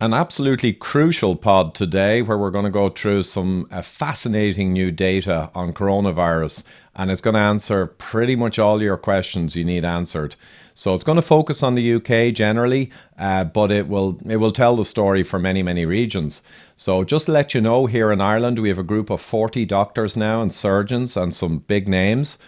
an absolutely crucial pod today where we're going to go through some uh, fascinating new data on coronavirus and it's going to answer pretty much all your questions you need answered. So it's going to focus on the UK generally, uh, but it will it will tell the story for many many regions. So just to let you know, here in Ireland we have a group of 40 doctors now and surgeons and some big names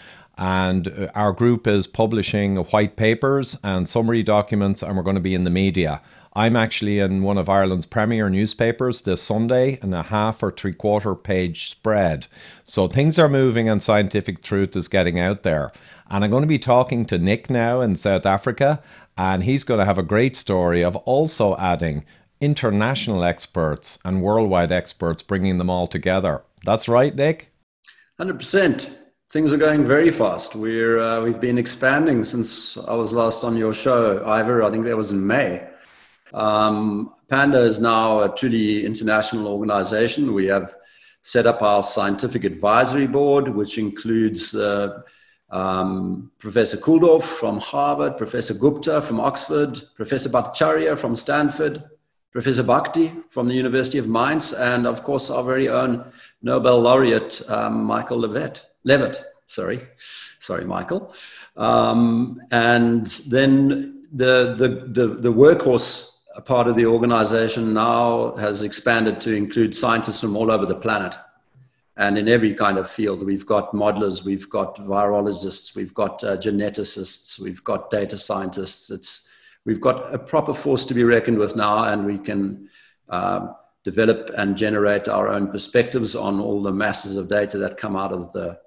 and uh, our group is publishing white papers and summary documents and we're going to be in the media I'm actually in one of Ireland's premier newspapers this Sunday in a half or three quarter page spread. So things are moving and scientific truth is getting out there. And I'm going to be talking to Nick now in South Africa, and he's going to have a great story of also adding international experts and worldwide experts, bringing them all together. That's right, Nick? 100%. Things are going very fast. We're, uh, we've been expanding since I was last on your show, Ivor. I think that was in May. Um, Panda is now a truly international organization. We have set up our scientific advisory board, which includes uh, um, Professor Kulldorff from Harvard, Professor Gupta from Oxford, Professor Bhattacharya from Stanford, Professor Bhakdi from the University of Mainz, and of course our very own Nobel laureate um, Michael Levitt. Levitt, sorry, sorry, Michael. Um, and then the, the the the workhorse part of the organization now has expanded to include scientists from all over the planet and in every kind of field. We've got modelers, we've got virologists, we've got uh, geneticists, we've got data scientists. It's, we've got a proper force to be reckoned with now, and we can uh, develop and generate our own perspectives on all the masses of data that come out of the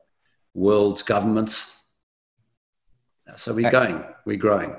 world's governments. So we're going, we're growing.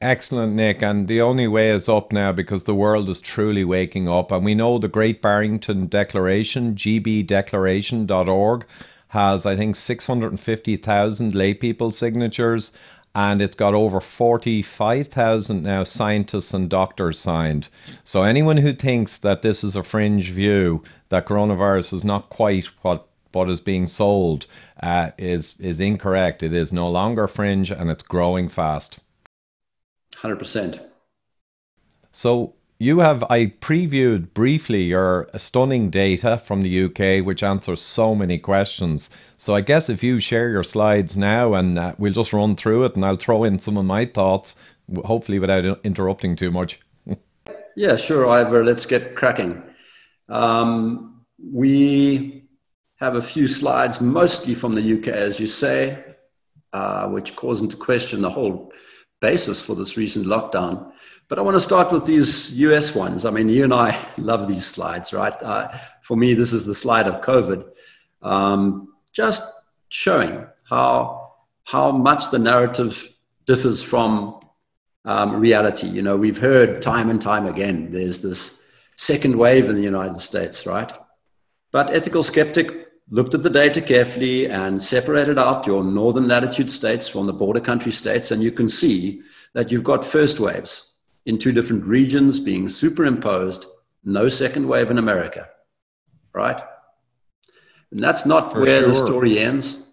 Excellent, Nick. And the only way is up now because the world is truly waking up. And we know the Great Barrington Declaration, gbdeclaration.org, has, I think, 650,000 laypeople signatures. And it's got over 45,000 now scientists and doctors signed. So anyone who thinks that this is a fringe view, that coronavirus is not quite what what is being sold uh, is is incorrect. It is no longer fringe and it's growing fast. 100%. So you have, I previewed briefly your stunning data from the UK, which answers so many questions. So I guess if you share your slides now and uh, we'll just run through it and I'll throw in some of my thoughts, hopefully without interrupting too much. yeah, sure, Ivor. Let's get cracking. Um, we have a few slides, mostly from the UK, as you say, uh, which calls into question the whole basis for this recent lockdown. But I want to start with these US ones. I mean, you and I love these slides, right? Uh, for me, this is the slide of COVID, um, just showing how, how much the narrative differs from um, reality. You know, we've heard time and time again there's this second wave in the United States, right? But ethical skeptic looked at the data carefully and separated out your northern latitude states from the border country states, and you can see that you've got first waves in two different regions being superimposed, no second wave in America, right? And that's not For where sure. the story ends,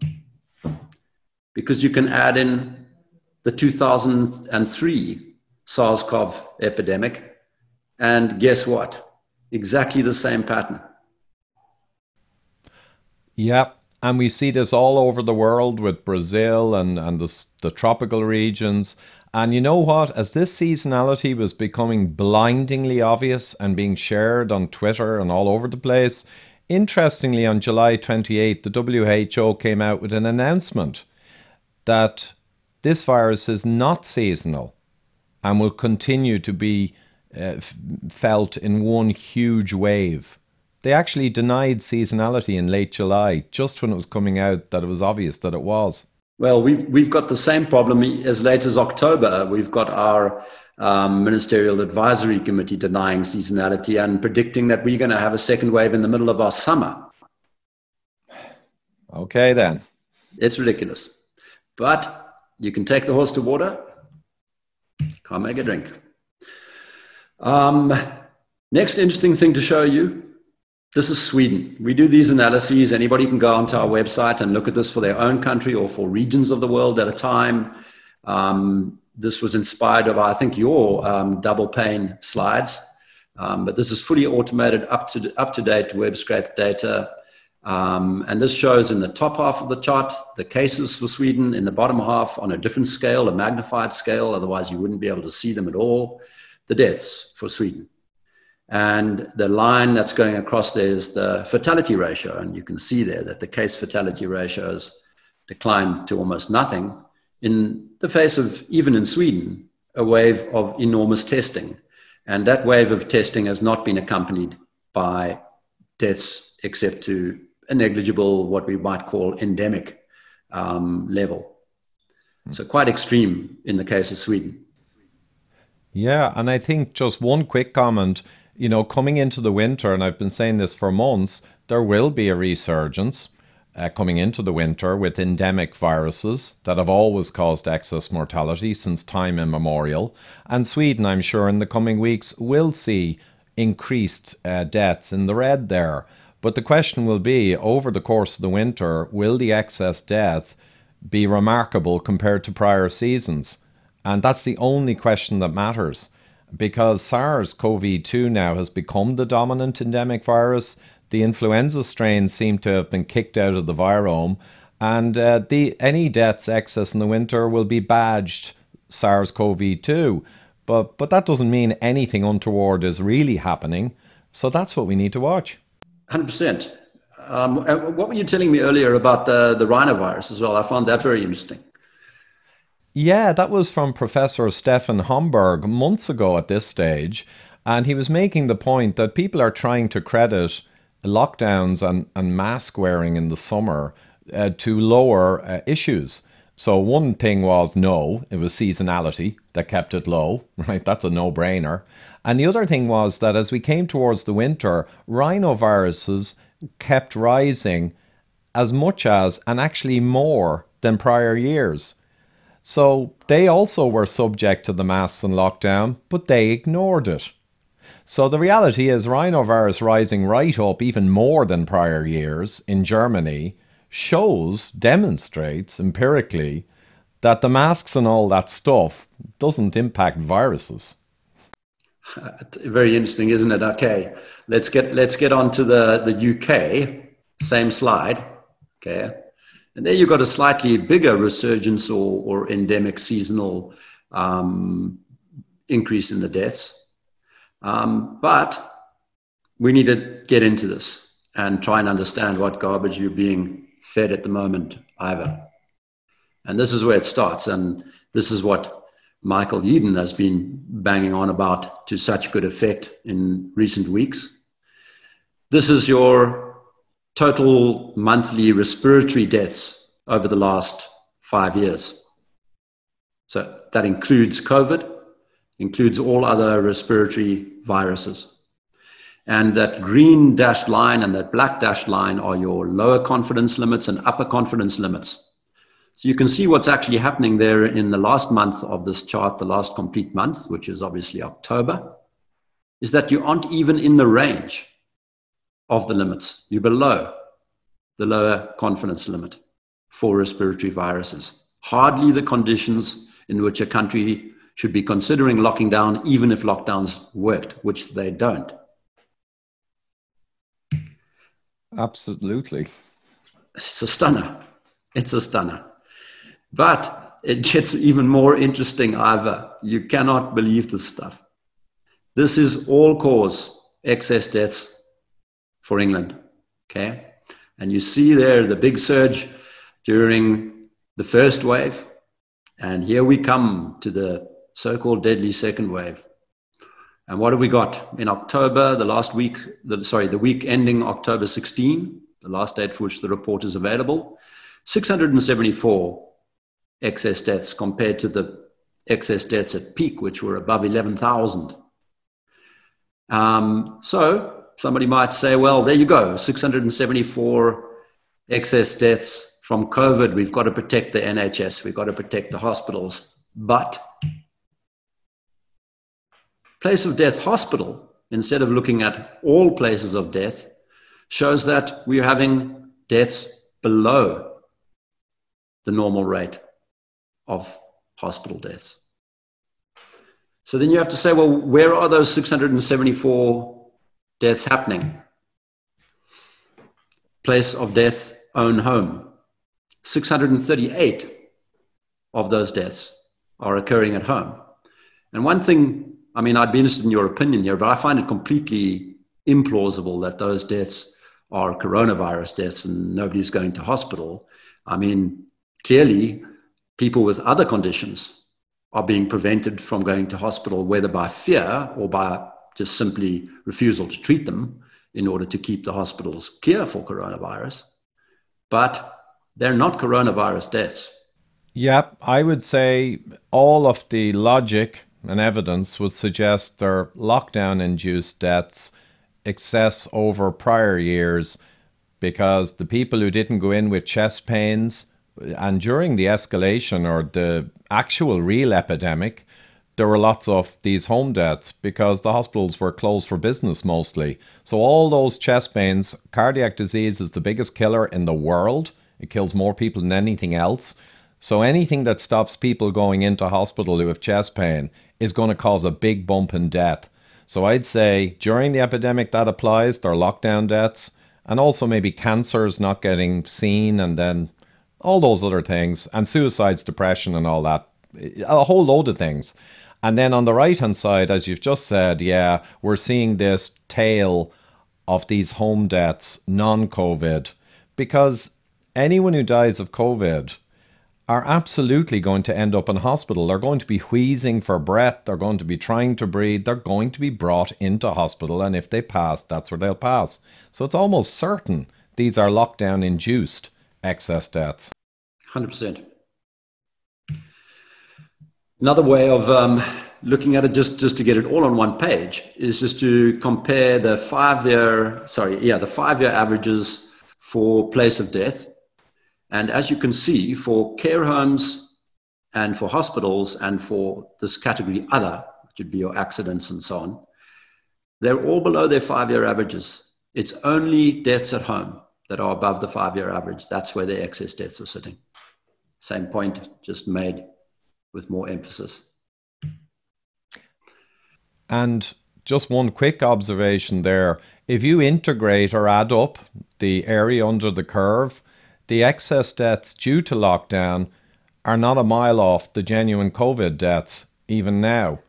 because you can add in the 2003 SARS CoV epidemic, and guess what? Exactly the same pattern. Yep. And we see this all over the world with Brazil and, and the, the tropical regions. And you know what? As this seasonality was becoming blindingly obvious and being shared on Twitter and all over the place, interestingly, on July 28, the WHO came out with an announcement that this virus is not seasonal and will continue to be uh, felt in one huge wave. They actually denied seasonality in late July, just when it was coming out that it was obvious that it was. Well, we've, we've got the same problem as late as October. We've got our um, Ministerial Advisory Committee denying seasonality and predicting that we're going to have a second wave in the middle of our summer. Okay, then. It's ridiculous. But you can take the horse to water, can't make a drink. Um, next interesting thing to show you this is Sweden. We do these analyses. Anybody can go onto our website and look at this for their own country or for regions of the world at a time. Um, this was inspired by, I think, your um, double pane slides. Um, but this is fully automated, up to up to date web scrape data. Um, and this shows in the top half of the chart the cases for Sweden, in the bottom half on a different scale, a magnified scale, otherwise you wouldn't be able to see them at all, the deaths for Sweden. And the line that's going across there is the fatality ratio. And you can see there that the case fatality ratio has declined to almost nothing in the face of, even in Sweden, a wave of enormous testing. And that wave of testing has not been accompanied by deaths except to a negligible, what we might call endemic um, level. So quite extreme in the case of Sweden. Yeah, and I think just one quick comment you know, coming into the winter, and I've been saying this for months, there will be a resurgence uh, coming into the winter with endemic viruses that have always caused excess mortality since time immemorial. And Sweden, I'm sure, in the coming weeks will see increased uh, deaths in the red there. But the question will be over the course of the winter, will the excess death be remarkable compared to prior seasons? And that's the only question that matters because SARS CoV 2 now has become the dominant endemic virus. The influenza strains seem to have been kicked out of the virome, and uh, the, any deaths excess in the winter will be badged SARS CoV 2. But, but that doesn't mean anything untoward is really happening. So that's what we need to watch. 100%. Um, what were you telling me earlier about the, the rhinovirus as well? I found that very interesting. Yeah, that was from Professor Stefan Homburg months ago at this stage. And he was making the point that people are trying to credit lockdowns and, and mask wearing in the summer uh, to lower uh, issues. So one thing was no, it was seasonality that kept it low, right? That's a no-brainer. And the other thing was that as we came towards the winter, rhinoviruses kept rising as much as and actually more than prior years. So they also were subject to the masks and lockdown, but they ignored it. So the reality is rhinovirus rising right up even more than prior years in Germany shows, demonstrates empirically that the masks and all that stuff doesn't impact viruses. Very interesting, isn't it? Okay, let's get let's get on to the the UK. Same slide. Okay, and there you've got a slightly bigger resurgence or, or endemic seasonal um, increase in the deaths. Um, but we need to get into this and try and understand what garbage you're being fed at the moment, Ivor. And this is where it starts. And this is what Michael Yeadon has been banging on about to such good effect in recent weeks. This is your total monthly respiratory deaths over the last five years. So that includes COVID, includes all other respiratory viruses. And that green dashed line and that black dashed line are your lower confidence limits and upper confidence limits. So you can see what's actually happening there in the last month of this chart, the last complete month, which is obviously October, is that you aren't even in the range of the limits. You're below the lower confidence limit for respiratory viruses. Hardly the conditions in which a country should be considering locking down, even if lockdowns worked, which they don't. Absolutely. It's a stunner. It's a stunner. But it gets even more interesting, Ivor. You cannot believe this stuff. This is all cause excess deaths for England. Okay. And you see there the big surge during the first wave. And here we come to the so called deadly second wave. And what have we got in October, the last week, the, sorry, the week ending October 16, the last date for which the report is available? 674 excess deaths compared to the excess deaths at peak, which were above 11,000. Um, so somebody might say, well, there you go, 674 excess deaths from COVID. We've got to protect the NHS, we've got to protect the hospitals. But place of death hospital, instead of looking at all places of death, shows that we're having deaths below the normal rate of hospital deaths. So then you have to say, well, where are those 674 deaths happening? Place of death, own home. 638 of those deaths are occurring at home. And one thing, I mean, I'd be interested in your opinion here, but I find it completely implausible that those deaths are coronavirus deaths and nobody's going to hospital. I mean, clearly, people with other conditions are being prevented from going to hospital, whether by fear or by just simply refusal to treat them in order to keep the hospitals clear for coronavirus. But they're not coronavirus deaths. Yep, I would say all of the logic and evidence would suggest they're lockdown induced deaths excess over prior years because the people who didn't go in with chest pains and during the escalation or the actual real epidemic, there were lots of these home deaths because the hospitals were closed for business mostly. So, all those chest pains, cardiac disease is the biggest killer in the world. It kills more people than anything else. So, anything that stops people going into hospital who have chest pain is going to cause a big bump in death. So I'd say during the epidemic that applies, there are lockdown deaths, and also maybe cancers not getting seen, and then all those other things, and suicides, depression, and all that. A whole load of things. And then on the right hand side, as you've just said, yeah, we're seeing this tail of these home deaths, non COVID, because anyone who dies of COVID are absolutely going to end up in hospital. They're going to be wheezing for breath. They're going to be trying to breathe. They're going to be brought into hospital. And if they pass, that's where they'll pass. So it's almost certain these are lockdown induced excess deaths. 100%. Another way of um, looking at it, just, just to get it all on one page, is just to compare the five year, sorry, yeah, the five year averages for place of death and as you can see, for care homes and for hospitals and for this category other, which would be your accidents and so on, they're all below their five year averages. It's only deaths at home that are above the five year average. That's where the excess deaths are sitting. Same point, just made with more emphasis. And just one quick observation there. If you integrate or add up the area under the curve, the excess deaths due to lockdown are not a mile off the genuine COVID deaths, even now.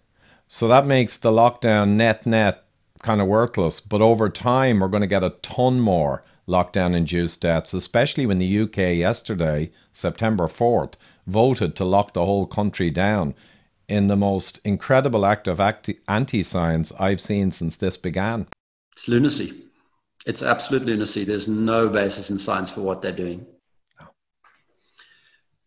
So that makes the lockdown net net kind of worthless. But over time, we're going to get a ton more lockdown induced deaths, especially when the UK yesterday, September 4th, voted to lock the whole country down in the most incredible act of anti science I've seen since this began. It's lunacy. It's absolute lunacy. There's no basis in science for what they're doing.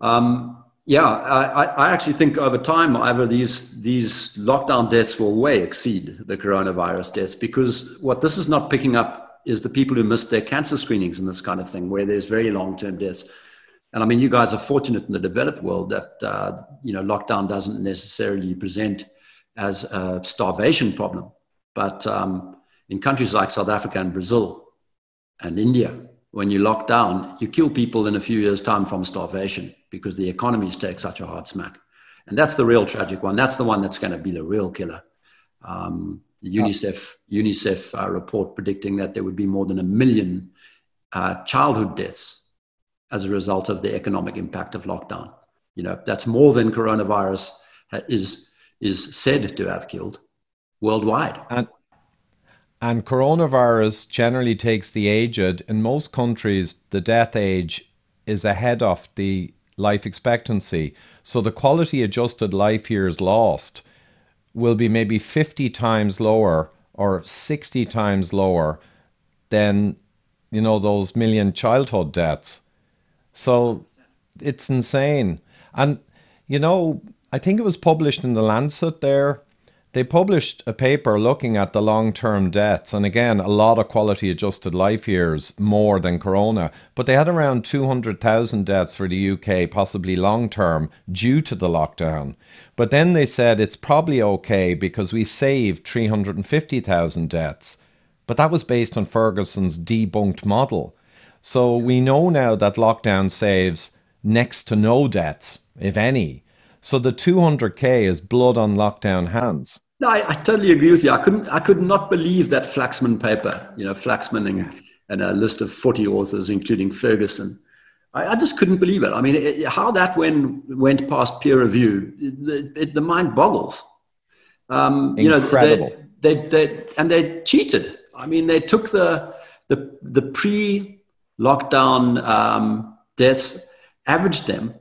Um, yeah, I, I, actually think over time, either these these lockdown deaths will way exceed the coronavirus deaths because what this is not picking up is the people who missed their cancer screenings and this kind of thing, where there's very long term deaths. And I mean, you guys are fortunate in the developed world that uh, you know lockdown doesn't necessarily present as a starvation problem, but um, in countries like South Africa and Brazil and India, when you lock down, you kill people in a few years' time from starvation because the economies take such a hard smack. And that's the real tragic one. That's the one that's going to be the real killer. Um, the UNICEF, UNICEF uh, report predicting that there would be more than a million uh, childhood deaths as a result of the economic impact of lockdown. You know, that's more than coronavirus is, is said to have killed worldwide. And and coronavirus generally takes the aged. In most countries, the death age is ahead of the life expectancy. So the quality adjusted life years lost will be maybe 50 times lower or 60 times lower than, you know, those million childhood deaths. So it's insane. And, you know, I think it was published in the Lancet there they published a paper looking at the long term deaths, and again, a lot of quality adjusted life years more than Corona, but they had around 200,000 deaths for the UK, possibly long term, due to the lockdown. But then they said it's probably okay because we saved 350,000 deaths. But that was based on Ferguson's debunked model. So we know now that lockdown saves next to no deaths, if any. So the 200k is blood on lockdown hands. No, I, I, totally agree with you. I couldn't, I could not believe that Flaxman paper. You know, Flaxman and, and a list of 40 authors, including Ferguson. I, I just couldn't believe it. I mean, it, how that when went past peer review, it, it, the mind boggles. Um, Incredible. You know, they, they, they, and they cheated. I mean, they took the the the pre-lockdown um, deaths, averaged them,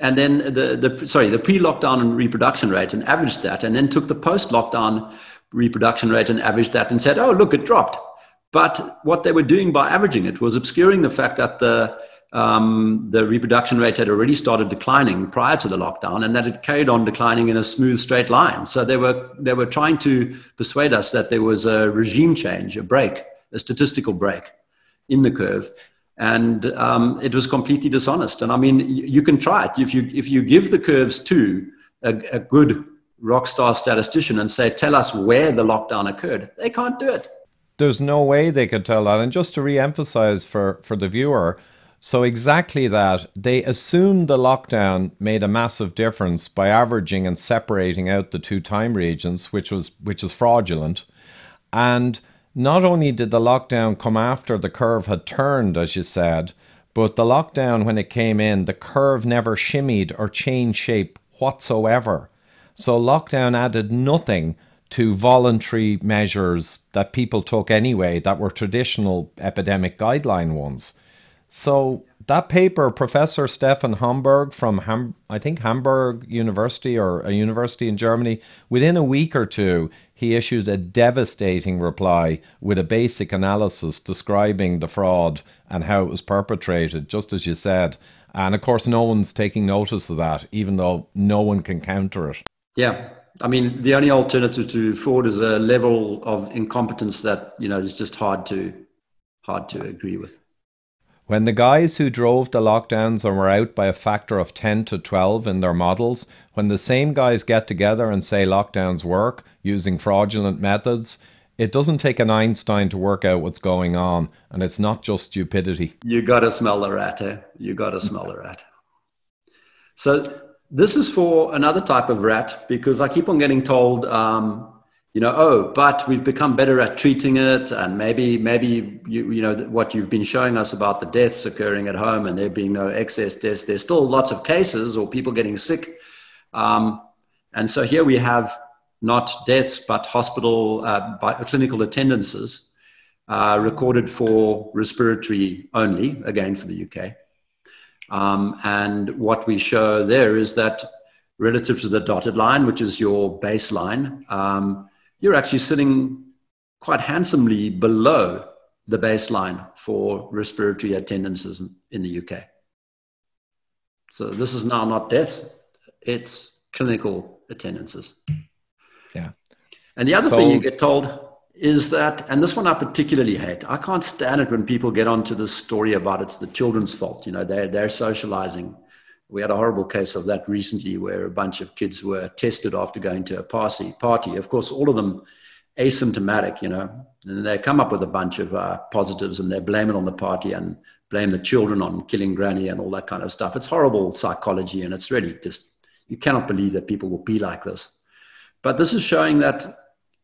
and then the the sorry the pre-lockdown and reproduction rate and averaged that, and then took the post-lockdown reproduction rate and averaged that, and said, oh look, it dropped. But what they were doing by averaging it was obscuring the fact that the um, the reproduction rate had already started declining prior to the lockdown, and that it carried on declining in a smooth straight line. So they were they were trying to persuade us that there was a regime change, a break, a statistical break in the curve, and um, it was completely dishonest. And I mean, you can try it if you if you give the curves to a, a good rock star statistician and say, "Tell us where the lockdown occurred," they can't do it. There's no way they could tell that. And just to re-emphasize for for the viewer so, exactly that. They assumed the lockdown made a massive difference by averaging and separating out the two time regions, which was which is fraudulent. And not only did the lockdown come after the curve had turned, as you said, but the lockdown, when it came in, the curve never shimmied or changed shape whatsoever. So, lockdown added nothing to voluntary measures that people took anyway that were traditional epidemic guideline ones. So that paper, Professor Stefan Homburg from Ham, I think Hamburg University or a university in Germany, within a week or two, he issued a devastating reply with a basic analysis describing the fraud and how it was perpetrated, just as you said. And of course, no one's taking notice of that, even though no one can counter it. Yeah. I mean, the only alternative to fraud is a level of incompetence that, you know, is just hard to hard to agree with. When the guys who drove the lockdowns and were out by a factor of 10 to 12 in their models, when the same guys get together and say lockdowns work using fraudulent methods, it doesn't take an Einstein to work out what's going on, and it's not just stupidity. You gotta smell the rat, eh? You gotta smell the rat. So, this is for another type of rat because I keep on getting told um, you know, oh, but we've become better at treating it, and maybe, maybe you, you know, what you've been showing us about the deaths occurring at home, and there being no excess deaths. There's still lots of cases or people getting sick, um, and so here we have not deaths but hospital uh, clinical attendances uh, recorded for respiratory only, again for the UK. Um, and what we show there is that relative to the dotted line, which is your baseline. Um, you're actually sitting quite handsomely below the baseline for respiratory attendances in, the UK. So this is now not deaths, it's clinical attendances. Yeah. And the other so, thing you get told is that, and this one I particularly hate, I can't stand it when people get onto this story about it's the children's fault. You know, they're, they're socializing. We had a horrible case of that recently where a bunch of kids were tested after going to a party. Party, of course, all of them asymptomatic, you know, and they come up with a bunch of uh, positives and they blame it on the party and blame the children on killing granny and all that kind of stuff. It's horrible psychology, and it's really just you cannot believe that people will be like this. But this is showing that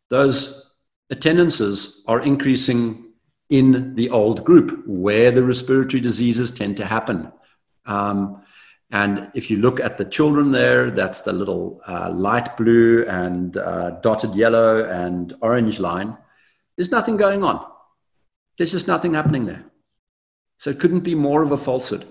those attendances are increasing in the old group where the respiratory diseases tend to happen. Um, and if you look at the children there, that's the little uh, light blue and uh, dotted yellow and orange line. There's nothing going on. There's just nothing happening there. So it couldn't be more of a falsehood.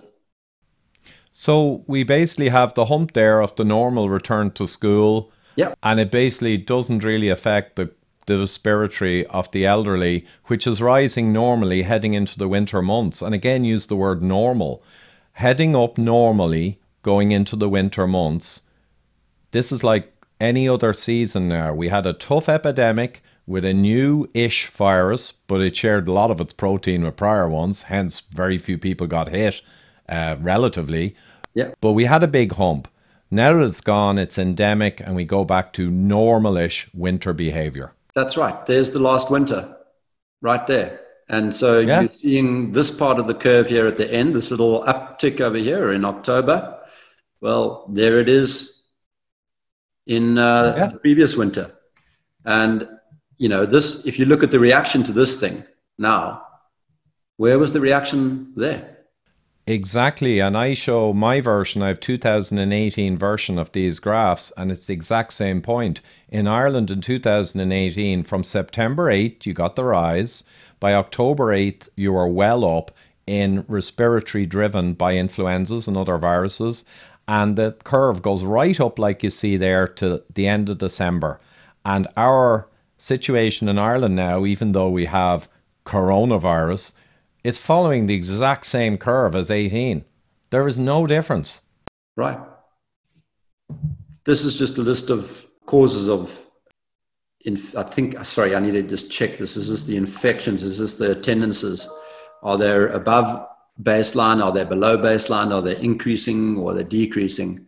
So we basically have the hump there of the normal return to school. Yeah. And it basically doesn't really affect the, the respiratory of the elderly, which is rising normally heading into the winter months. And again, use the word normal heading up normally going into the winter months. This is like any other season now. We had a tough epidemic with a new ish virus, but it shared a lot of its protein with prior ones, hence, very few people got hit uh, relatively. Yeah. But we had a big hump. Now that it's gone, it's endemic, and we go back to normalish winter behavior. That's right. There's the last winter right there. And so yeah. you're seeing this part of the curve here at the end, this little uptick over here in October. Well, there it is in uh, yeah. the previous winter. And, you know, this, if you look at the reaction to this thing now, where was the reaction there? Exactly. And I show my version. I have 2018 version of these graphs, and it's the exact same point. In Ireland in 2018, from September 8th, you got the rise. By October 8th, you are well up in respiratory driven by influenzas and other viruses. And the curve goes right up, like you see there, to the end of December. And our situation in Ireland now, even though we have coronavirus, it's following the exact same curve as 18. There is no difference. Right. This is just a list of causes of, I think, uh, sorry, I need to just check this. Is this the infections? Is this the attendances? Are they above baseline? Are they below baseline? Are they increasing or are they decreasing?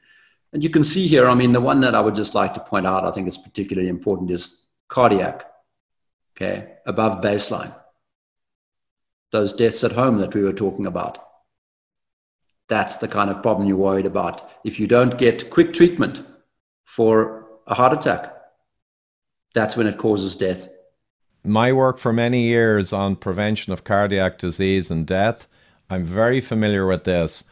And you can see here, I mean, the one that I would just like to point out, I think is particularly important, is cardiac, okay, above baseline those deaths at home that we were talking about. That's the kind of problem you're worried about. If you don't get quick treatment for a heart attack, that's when it causes death. My work for many years on prevention of cardiac disease and death, I'm very familiar with this.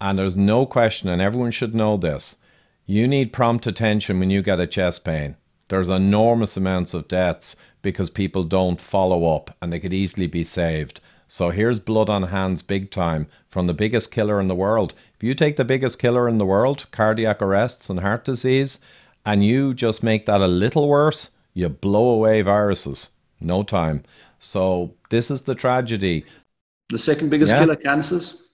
And there's no question, and everyone should know this you need prompt attention when you get a chest pain. There's enormous amounts of deaths because people don't follow up and they could easily be saved. So here's blood on hands big time from the biggest killer in the world. If you take the biggest killer in the world, cardiac arrests and heart disease, and you just make that a little worse, you blow away viruses. No time. So this is the tragedy. The second biggest yeah. killer, cancers?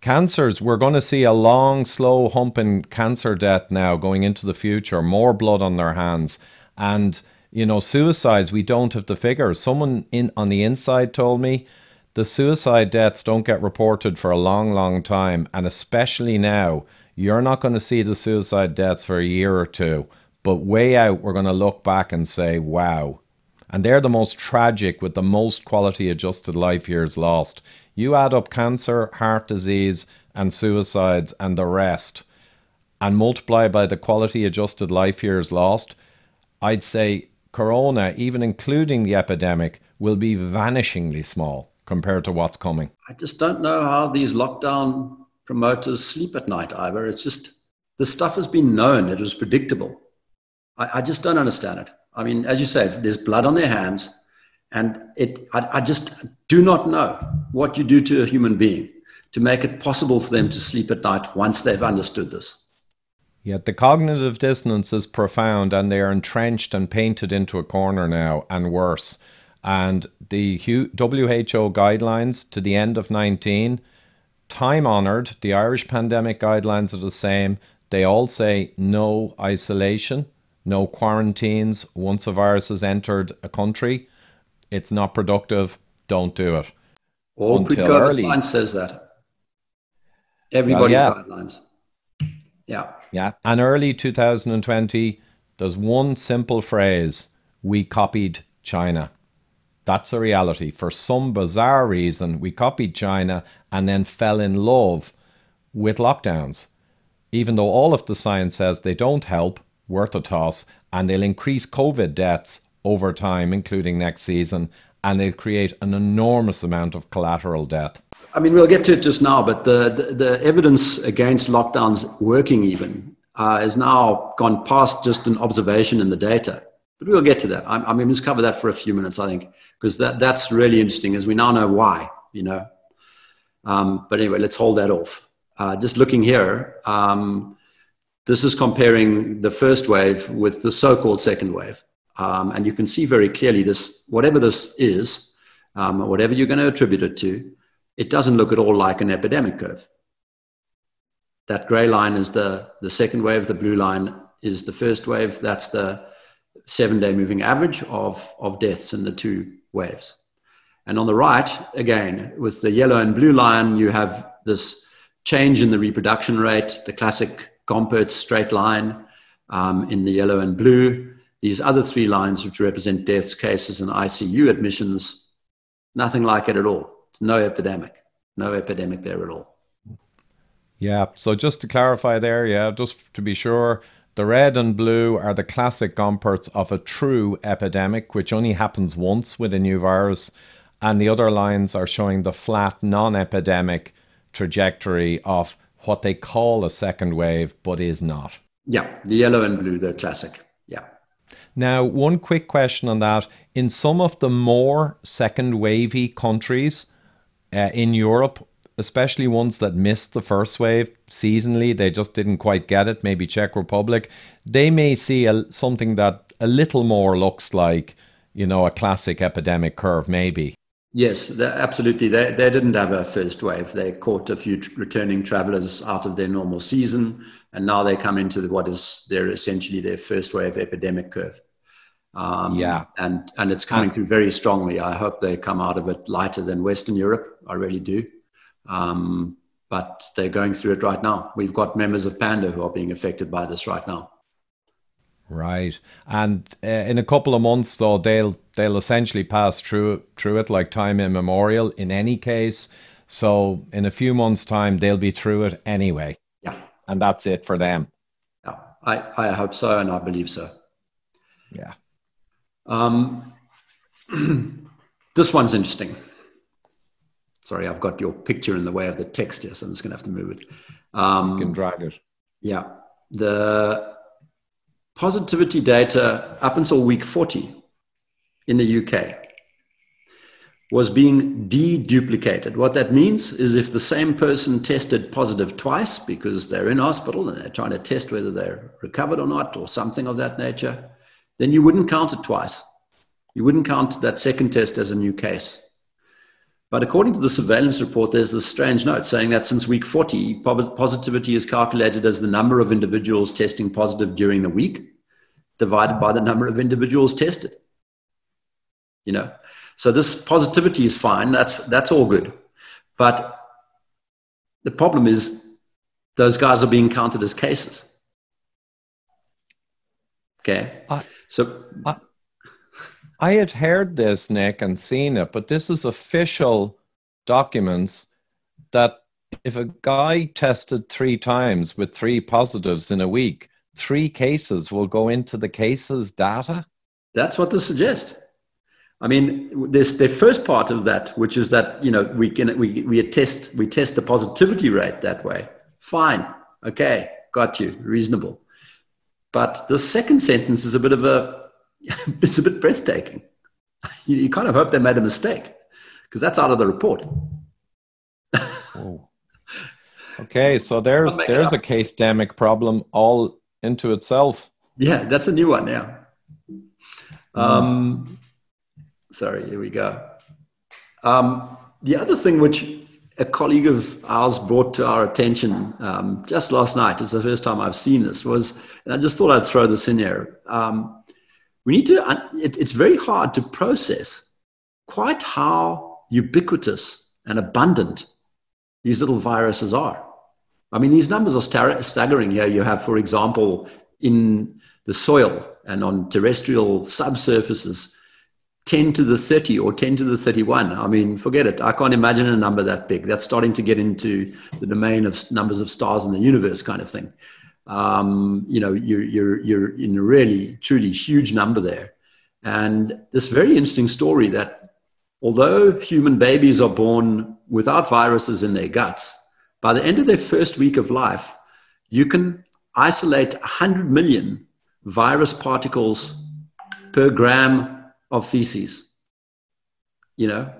Cancers, we're going to see a long, slow hump in cancer death now going into the future, more blood on their hands. And you know, suicides, we don't have the figures. Someone in on the inside told me the suicide deaths don't get reported for a long, long time, and especially now, you're not going to see the suicide deaths for a year or two. But way out, we're going to look back and say, wow. And they're the most tragic with the most quality adjusted life years lost. You add up cancer, heart disease, and suicides and the rest, and multiply by the quality adjusted life years lost, I'd say corona, even including the epidemic, will be vanishingly small compared to what's coming. I just don't know how these lockdown promoters sleep at night, Ivor. It's just the stuff has been known, it was predictable. I, I just don't understand it. I mean, as you say, there's blood on their hands, and it, I, I just do not know what you do to a human being to make it possible for them to sleep at night once they've understood this. Yet the cognitive dissonance is profound and they are entrenched and painted into a corner now and worse. And the WHO guidelines to the end of 19, time honoured, the Irish pandemic guidelines are the same. They all say no isolation, no quarantines once a virus has entered a country. It's not productive, don't do it. All Until early. says that. Everybody's yeah. guidelines. Yeah. Yeah. And early 2020, there's one simple phrase we copied China. That's a reality. For some bizarre reason, we copied China and then fell in love with lockdowns. Even though all of the science says they don't help, worth a toss, and they'll increase COVID deaths over time, including next season, and they'll create an enormous amount of collateral debt. I mean, we'll get to it just now, but the, the, the evidence against lockdowns working even uh, has now gone past just an observation in the data. But we'll get to that. I, I mean, let's cover that for a few minutes, I think, because that, that's really interesting as we now know why, you know. Um, but anyway, let's hold that off. Uh, just looking here, um, this is comparing the first wave with the so-called second wave. Um, and you can see very clearly this, whatever this is, um, whatever you're going to attribute it to, it doesn't look at all like an epidemic curve. That gray line is the, the second wave, the blue line is the first wave. That's the seven day moving average of, of deaths in the two waves. And on the right, again, with the yellow and blue line, you have this change in the reproduction rate, the classic Gompertz straight line um, in the yellow and blue. These other three lines, which represent deaths, cases, and ICU admissions, nothing like it at all. It's no epidemic, no epidemic there at all. Yeah. So just to clarify there, yeah, just to be sure, The red and blue are the classic Gompertz of a true epidemic, which only happens once with a new virus. And the other lines are showing the flat, non epidemic trajectory of what they call a second wave, but is not. Yeah, the yellow and blue, they're classic. Yeah. Now, one quick question on that. In some of the more second wavy countries uh, in Europe, especially ones that missed the first wave seasonally, they just didn't quite get it, maybe Czech Republic, they may see a, something that a little more looks like, you know, a classic epidemic curve, maybe. Yes, absolutely. They, they didn't have a first wave. They caught a few returning travelers out of their normal season, and now they come into what is their essentially their first wave epidemic curve. Um, yeah, and and it's coming through very strongly. I hope they come out of it lighter than Western Europe. I really do. Um, but they're going through it right now. We've got members of Panda who are being affected by this right now. Right, and uh, in a couple of months, though, they'll they'll essentially pass through through it like time immemorial. In any case, so in a few months' time, they'll be through it anyway. Yeah, and that's it for them. Yeah, I I hope so, and I believe so. Yeah. Um, this one's interesting. Sorry, I've got your picture in the way of the text here, so I'm just going to have to move it. Um, you can drag it. Yeah. The positivity data up until week 40 in the UK was being deduplicated. What that means is if the same person tested positive twice because they're in hospital and they're trying to test whether they're recovered or not or something of that nature, then you wouldn't count it twice. You wouldn't count that second test as a new case. But according to the surveillance report, there's this strange note saying that since week 40, positivity is calculated as the number of individuals testing positive during the week divided by the number of individuals tested. You know, so this positivity is fine. That's that's all good, but the problem is those guys are being counted as cases. Okay, so. I, had heard this, Nick, and seen it, but this is official documents that if a guy tested three times with three positives in a week, three cases will go into the cases data? That's what this suggests. I mean, there's the first part of that, which is that you know we can we we test we test the positivity rate that way. Fine, okay, got you, reasonable. But the second sentence is a bit of a it's a bit breathtaking. You, you kind of hope they made a mistake because that's out of the report. okay, so there's there's a case demic problem all into itself. Yeah, that's a new one now. Um, sorry, here we go. Um, the other thing which a colleague of ours brought to our attention um, just last night, it's the first time I've seen this, was, and I just thought I'd throw this in here. Um, we need to, it, it's very hard to process quite how ubiquitous and abundant these little viruses are. I mean, these numbers are staggering here. You have, for example, in the soil and on terrestrial subsurfaces, 10 to the 30 or 10 to the 31. I mean, forget it. I can't imagine a number that big. That's starting to get into the domain of numbers of stars in the universe kind of thing um, you know, you're, you're, you're in a really, truly huge number there. And this very interesting story that although human babies are born without viruses in their guts, by the end of their first week of life, you can isolate 100 million virus particles per gram of feces. You know,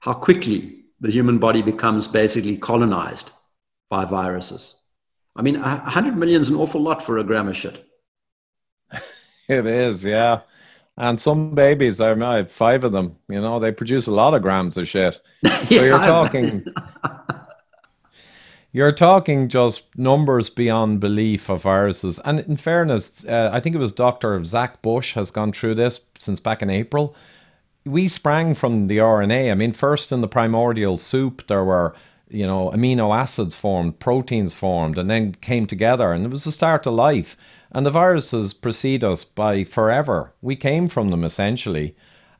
how quickly the human body becomes basically colonized by viruses. I mean, 100 million is an awful lot for a gram of shit. It is, yeah. And some babies, I, I have five of them, you know, they produce a lot of grams of shit. So yeah, you're talking. you're talking just numbers beyond belief of viruses. And in fairness, uh, I think it was Dr. Zach Bush has gone through this since back in April. We sprang from the RNA. I mean, first in the primordial soup, there were you know, amino acids formed, proteins formed, and then came together, and it was the start of life. And the viruses precede us by forever. We came from them essentially.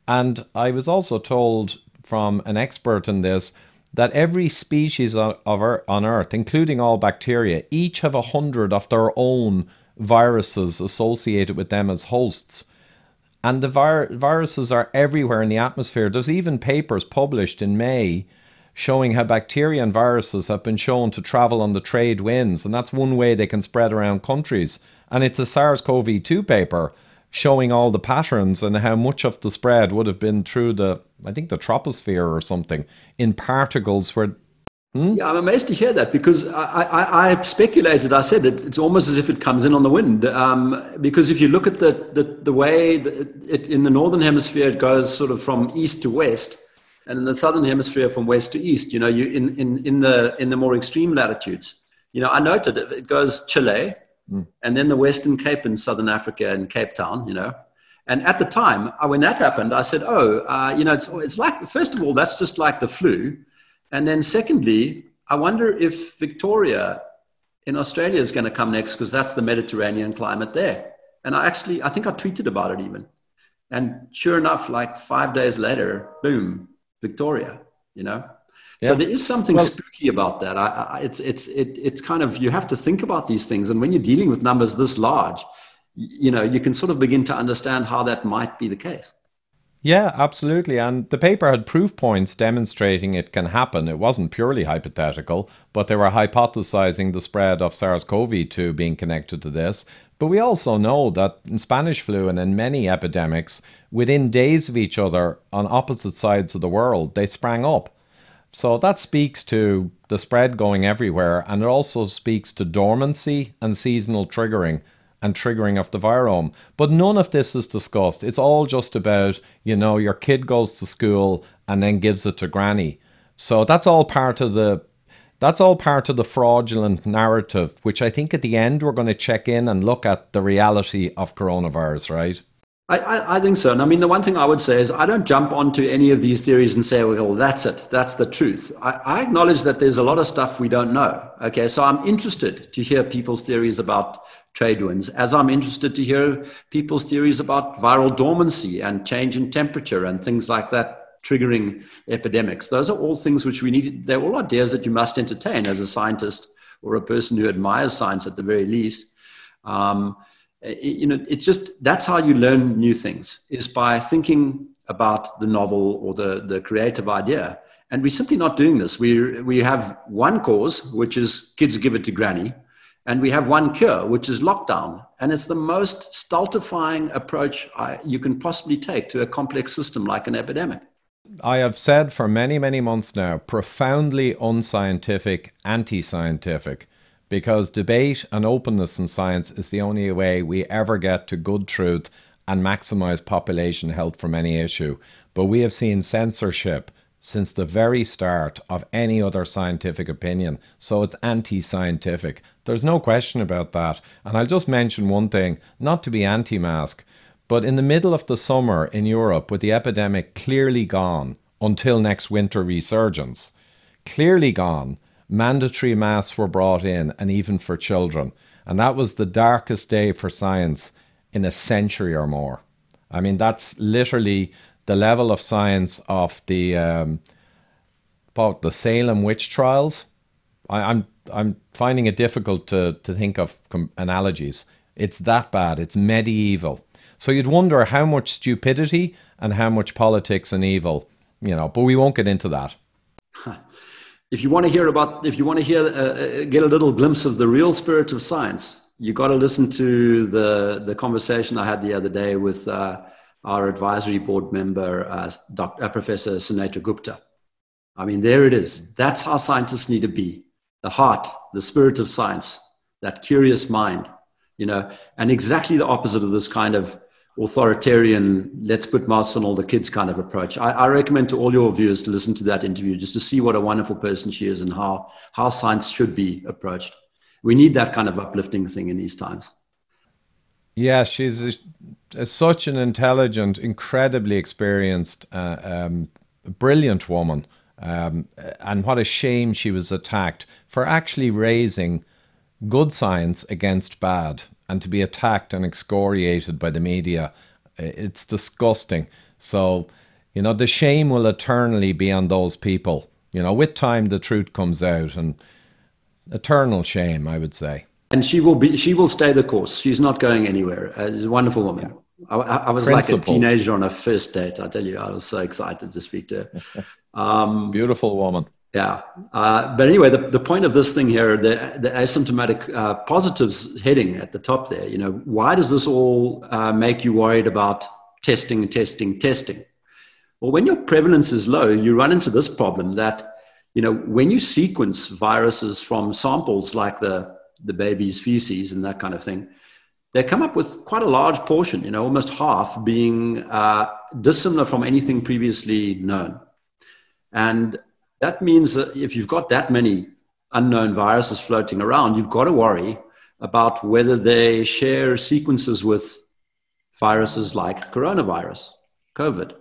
And I was also told from an expert in this that every species of, on Earth, including all bacteria, each have a hundred of their own viruses associated with them as hosts. And the vir- viruses are everywhere in the atmosphere. There's even papers published in May showing how bacteria and viruses have been shown to travel on the trade winds, and that's one way they can spread around countries. And it's a SARS CoV 2 paper showing all the patterns and how much of the spread would have been through the, I think, the troposphere or something in particles where. Hmm? Yeah, I'm amazed to hear that because I, I, I speculated. I said it, it's almost as if it comes in on the wind. Um, because if you look at the, the, the way it, in the northern hemisphere, it goes sort of from east to west, and in the southern hemisphere, from west to east. You know, you in, in, in the in the more extreme latitudes. You know, I noted it, it goes Chile, Mm. And then the Western Cape in Southern Africa and Cape Town, you know. And at the time, uh, when that happened, I said, oh, uh, you know, it's, it's like, first of all, that's just like the flu. And then secondly, I wonder if Victoria in Australia is going to come next because that's the Mediterranean climate there. And I actually, I think I tweeted about it even. And sure enough, like five days later, boom, Victoria, you know. Yeah. So there is something well, spooky about that. I, I, it's it's it, it's kind of you have to think about these things, and when you're dealing with numbers this large, you know you can sort of begin to understand how that might be the case. Yeah, absolutely. And the paper had proof points demonstrating it can happen. It wasn't purely hypothetical, but they were hypothesizing the spread of SARS CoV 2 being connected to this. But we also know that in Spanish flu and in many epidemics, within days of each other on opposite sides of the world, they sprang up. So that speaks to the spread going everywhere, and it also speaks to dormancy and seasonal triggering and triggering of the virome. But none of this is discussed. It's all just about, you know, your kid goes to school and then gives it to granny. So that's all part of the that's all part of the fraudulent narrative, which I think at the end we're going to check in and look at the reality of coronavirus, right? I, I, I, think so. And I mean, the one thing I would say is I don't jump onto any of these theories and say, well, that's it. That's the truth. I, I acknowledge that there's a lot of stuff we don't know. Okay. So I'm interested to hear people's theories about trade winds, as I'm interested to hear people's theories about viral dormancy and change in temperature and things like that triggering epidemics. Those are all things which we need. They're all ideas that you must entertain as a scientist or a person who admires science at the very least. Um, you know it's just that's how you learn new things is by thinking about the novel or the the creative idea and we're simply not doing this we we have one cause which is kids give it to granny and we have one cure which is lockdown and it's the most stultifying approach I, you can possibly take to a complex system like an epidemic I have said for many, many months now profoundly unscientific, anti scientific because debate and openness in science is the only way we ever get to good truth and maximize population health from any issue. But we have seen censorship since the very start of any other scientific opinion. So it's anti scientific. There's no question about that. And I'll just mention one thing not to be anti mask, but in the middle of the summer in Europe, with the epidemic clearly gone until next winter resurgence, clearly gone, mandatory masks were brought in, and even for children. And that was the darkest day for science in a century or more. I mean, that's literally the level of science of the um, about the Salem witch trials. I, am I'm, I'm finding it difficult to to think of com- analogies. It's that bad. It's medieval. So you'd wonder how much stupidity and how much politics and evil, you know. But we won't get into that if you want to hear about, if you want to hear, uh, uh, get a little glimpse of the real spirit of science, you got to listen to the the conversation I had the other day with uh, our advisory board member, uh, Dr. Uh, Professor Sunetra Gupta. I mean, there it is. That's how scientists need to be: the heart, the spirit of science, that curious mind, you know, and exactly the opposite of this kind of authoritarian, let's put masks on all the kids kind of approach. I, I, recommend to all your viewers to listen to that interview just to see what a wonderful person she is and how, how science should be approached. We need that kind of uplifting thing in these times. Yeah, she's a, a, such an intelligent, incredibly experienced, uh, um, brilliant woman. Um, and what a shame she was attacked for actually raising good science against bad and to be attacked and excoriated by the media, it's disgusting. So, you know, the shame will eternally be on those people. You know, with time, the truth comes out, and eternal shame, I would say. and she will be she will stay the course. She's not going anywhere. Uh, she's a wonderful woman. Yeah. I, I, was Principle. like a teenager on a first date. I tell you, I was so excited to speak to her. Um, Beautiful woman. Yeah. Uh, but anyway, the, the point of this thing here, the, the asymptomatic uh, positives heading at the top there, you know, why does this all uh, make you worried about testing, testing, testing? Well, when your prevalence is low, you run into this problem that, you know, when you sequence viruses from samples like the, the baby's feces and that kind of thing, they come up with quite a large portion, you know, almost half being uh, dissimilar from anything previously known. And that means that if you've got that many unknown viruses floating around, you've got to worry about whether they share sequences with viruses like coronavirus, COVID.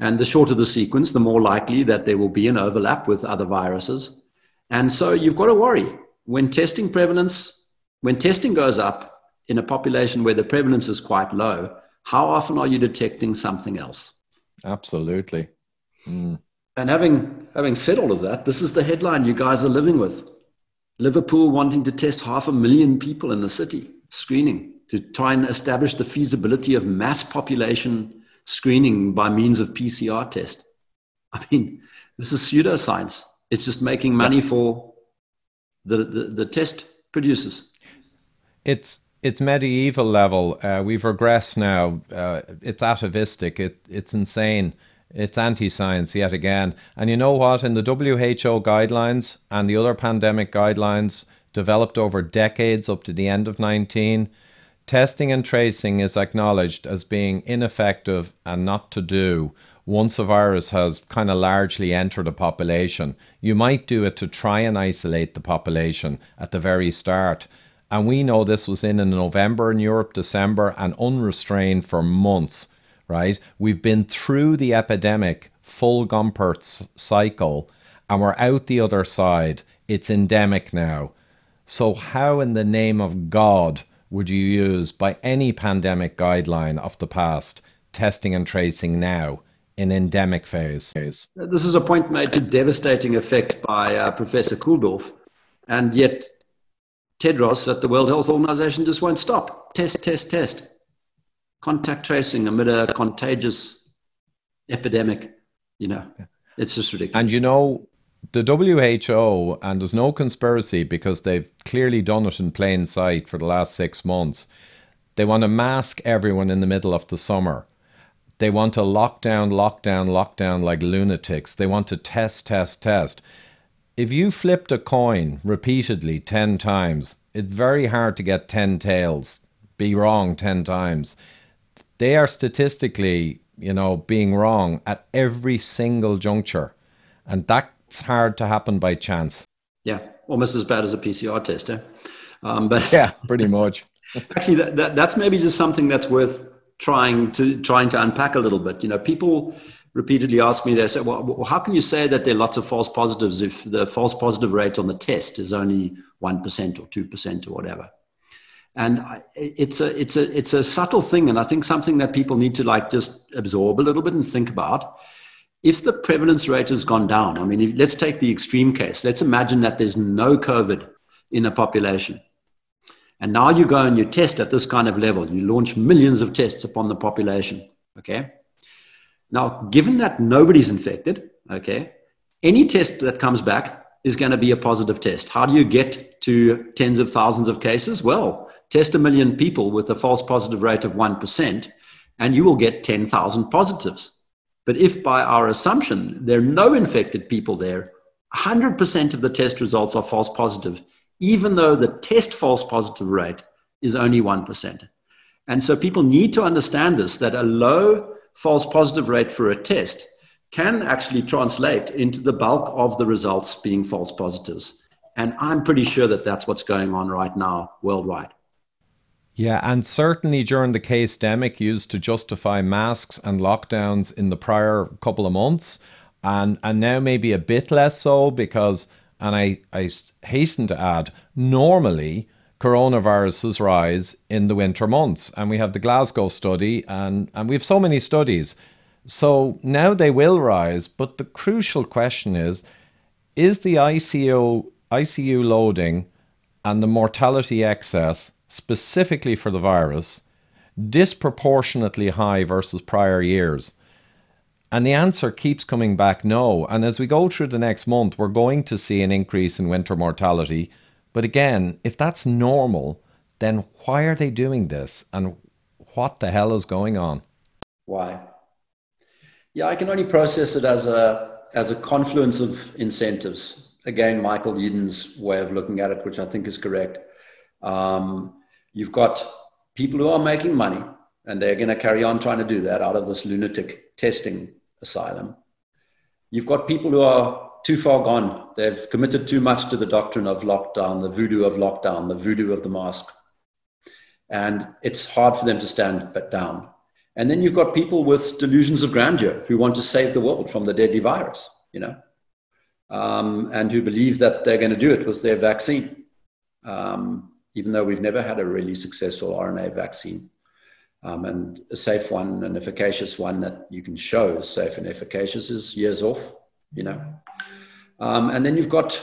And the shorter the sequence, the more likely that there will be an overlap with other viruses. And so you've got to worry when testing prevalence, when testing goes up, in a population where the prevalence is quite low, how often are you detecting something else? Absolutely. Mm. And having having said all of that, this is the headline you guys are living with. Liverpool wanting to test half a million people in the city, screening to try and establish the feasibility of mass population screening by means of PCR test. I mean, this is pseudoscience. It's just making money for the, the, the test producers. It's it's medieval level. Uh, we've regressed now. Uh, it's atavistic. It, it's insane. It's anti science yet again. And you know what? In the WHO guidelines and the other pandemic guidelines developed over decades up to the end of 19, testing and tracing is acknowledged as being ineffective and not to do once a virus has kind of largely entered a population. You might do it to try and isolate the population at the very start and we know this was in in November in Europe, December, and unrestrained for months, right? We've been through the epidemic full Gompertz cycle and we're out the other side. It's endemic now. So, how in the name of God would you use, by any pandemic guideline of the past, testing and tracing now in endemic phase? This is a point made to devastating effect by uh, Professor Kulldorff. And yet, Tedros at the World Health Organization just won't stop. Test, test, test. Contact tracing amid a contagious epidemic. You know, it's just ridiculous. And you know, the WHO, and there's no conspiracy because they've clearly done it in plain sight for the last six months. They want to mask everyone in the middle of the summer. They want to lockdown, lockdown, lockdown like lunatics. They want to test, test, test if you flipped a coin repeatedly 10 times, it's very hard to get 10 tails, be wrong 10 times. They are statistically, you know, being wrong at every single juncture. And that's hard to happen by chance. Yeah, almost as bad as a PCR test. Eh? Um, but yeah, pretty much. actually, that, that, that's maybe just something that's worth trying to trying to unpack a little bit. You know, people repeatedly ask me, they say, well, how can you say that there are lots of false positives if the false positive rate on the test is only 1% or 2% or whatever? And it's a, it's, a, it's a subtle thing, and I think something that people need to like just absorb a little bit and think about. If the prevalence rate has gone down, I mean, if, let's take the extreme case. Let's imagine that there's no COVID in a population. And now you go and you test at this kind of level. You launch millions of tests upon the population. Okay now, given that nobody's infected, okay, any test that comes back is going to be a positive test. How do you get to tens of thousands of cases? Well, test a million people with a false positive rate of 1%, and you will get 10,000 positives. But if by our assumption there are no infected people there, 100% of the test results are false positive, even though the test false positive rate is only 1%. And so people need to understand this that a low false positive rate for a test can actually translate into the bulk of the results being false positives. And I'm pretty sure that that's what's going on right now worldwide. Yeah, and certainly during the case demic used to justify masks and lockdowns in the prior couple of months, and and now maybe a bit less so because, and I I hasten to add, normally coronaviruses rise in the winter months. And we have the Glasgow study, and, and we have so many studies. So now they will rise, but the crucial question is is the ICU, ICU loading and the mortality excess, specifically for the virus, disproportionately high versus prior years? And the answer keeps coming back no. And as we go through the next month, we're going to see an increase in winter mortality. But again, if that's normal, then why are they doing this? And what the hell is going on? Why? Yeah, I can only process it as a as a confluence of incentives. Again, Michael Yeadon's way of looking at it, which I think is correct. Um, you've got people who are making money, and they're going to carry on trying to do that out of this lunatic testing asylum. You've got people who are too far gone. They've committed too much to the doctrine of lockdown, the voodoo of lockdown, the voodoo of the mask. And it's hard for them to stand but down. And then you've got people with delusions of grandeur who want to save the world from the deadly virus, you know, um, and who believe that they're going to do it with their vaccine, um, even though we've never had a really successful RNA vaccine um, and a safe one, an efficacious one that you can show is safe and efficacious is years off, you know. Um, and then you've got,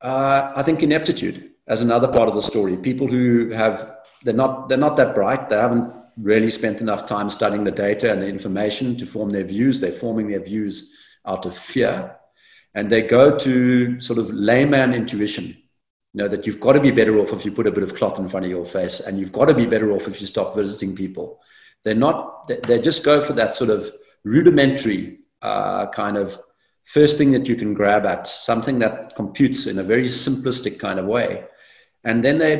uh, I think, ineptitude as another part of the story. People who have they're not they're not that bright. They haven't really spent enough time studying the data and the information to form their views. They're forming their views out of fear, and they go to sort of layman intuition you know that you've got to be better off if you put a bit of cloth in front of your face and you've got to be better off if you stop visiting people. They're not they just go for that sort of rudimentary uh, kind of first thing that you can grab at something that computes in a very simplistic kind of way and then they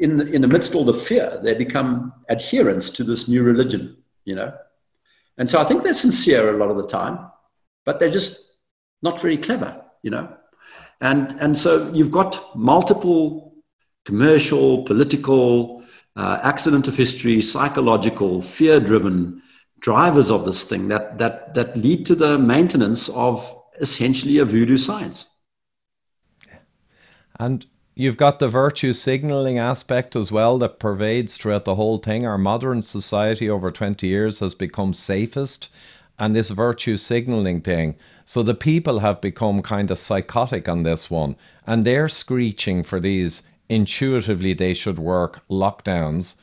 in the, in of all the fear they become adherents to this new religion you know and so i think they're sincere a lot of the time but they're just not very clever you know and, and so you've got multiple commercial, political, uh, accident of history, psychological, fear driven drivers of this thing that, that, that lead to the maintenance of essentially a voodoo science. And you've got the virtue signaling aspect as well that pervades throughout the whole thing. Our modern society over 20 years has become safest and this virtue signaling thing. So the people have become kind of psychotic on this one, and they're screeching for these intuitively they should work lockdowns.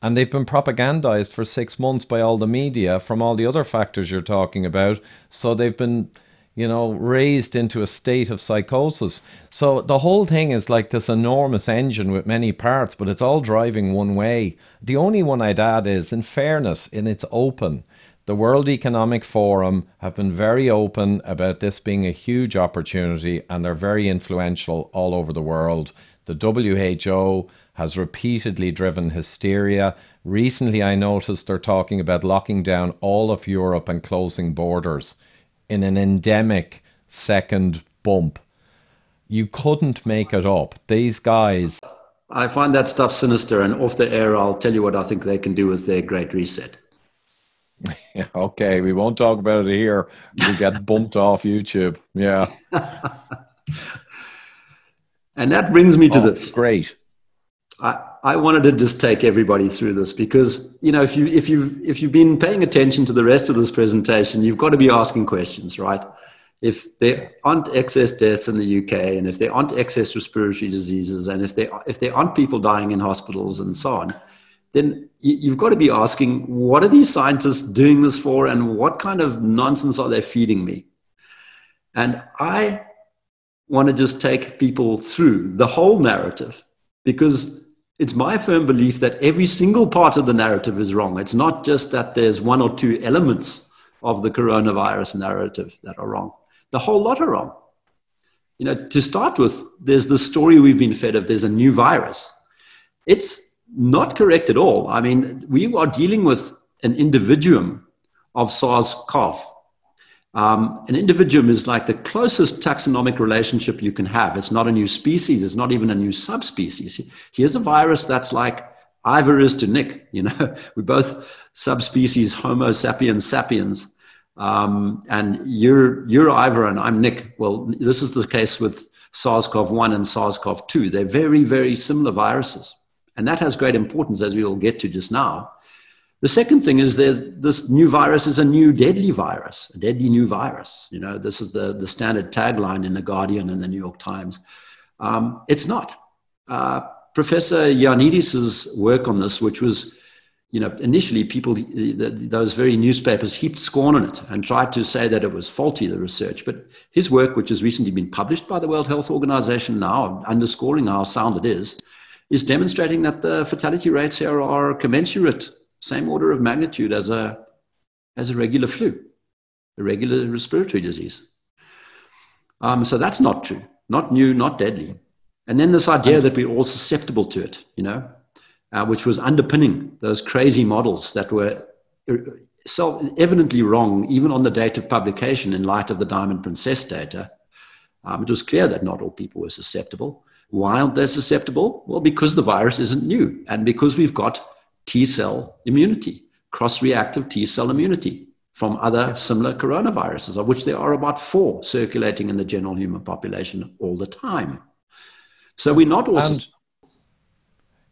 And they've been propagandized for six months by all the media from all the other factors you're talking about. So they've been, you know, raised into a state of psychosis. So the whole thing is like this enormous engine with many parts, but it's all driving one way. The only one I'd add is, in fairness, in it's open the World Economic Forum have been very open about this being a huge opportunity and they're very influential all over the world. The WHO has repeatedly driven hysteria. Recently, I noticed they're talking about locking down all of Europe and closing borders in an endemic second bump. You couldn't make it up. These guys. I find that stuff sinister, and off the air, I'll tell you what I think they can do with their great reset. okay, we won't talk about it here. We get bumped off YouTube. Yeah. and that brings me to oh, this. Great. I, I wanted to just take everybody through this because you know if you if you if you've been paying attention to the rest of this presentation, you've got to be asking questions, right? If there aren't excess deaths in the UK, and if there aren't excess respiratory diseases, and if there if there aren't people dying in hospitals and so on, then you've got to be asking what are these scientists doing this for and what kind of nonsense are they feeding me and i want to just take people through the whole narrative because it's my firm belief that every single part of the narrative is wrong it's not just that there's one or two elements of the coronavirus narrative that are wrong the whole lot are wrong you know to start with there's the story we've been fed of there's a new virus it's not correct at all. I mean, we are dealing with an individuum of SARS CoV. Um, an individuum is like the closest taxonomic relationship you can have. It's not a new species, it's not even a new subspecies. Here's a virus that's like Ivor is to Nick. You know, we're both subspecies Homo sapiens sapiens. Um, and you're, you're Ivor and I'm Nick. Well, this is the case with SARS CoV 1 and SARS CoV 2. They're very, very similar viruses. And that has great importance, as we will get to just now. The second thing is that this new virus is a new deadly virus, a deadly new virus. You know, this is the, the standard tagline in The Guardian and The New York Times. Um, it's not. Uh, Professor Ioannidis' work on this, which was, you know, initially people, those very newspapers heaped scorn on it and tried to say that it was faulty, the research. But his work, which has recently been published by the World Health Organization now, underscoring how sound it is, is demonstrating that the fatality rates here are commensurate, same order of magnitude as a, as a regular flu, a regular respiratory disease. Um, so that's not true, not new, not deadly. And then this idea that we're all susceptible to it, you know, uh, which was underpinning those crazy models that were uh, self evidently wrong, even on the date of publication in light of the Diamond Princess data. Um, it was clear that not all people were susceptible. Why aren't they susceptible? Well, because the virus isn't new and because we've got T cell immunity, cross reactive T cell immunity from other similar coronaviruses, of which there are about four circulating in the general human population all the time. So we're not also. And,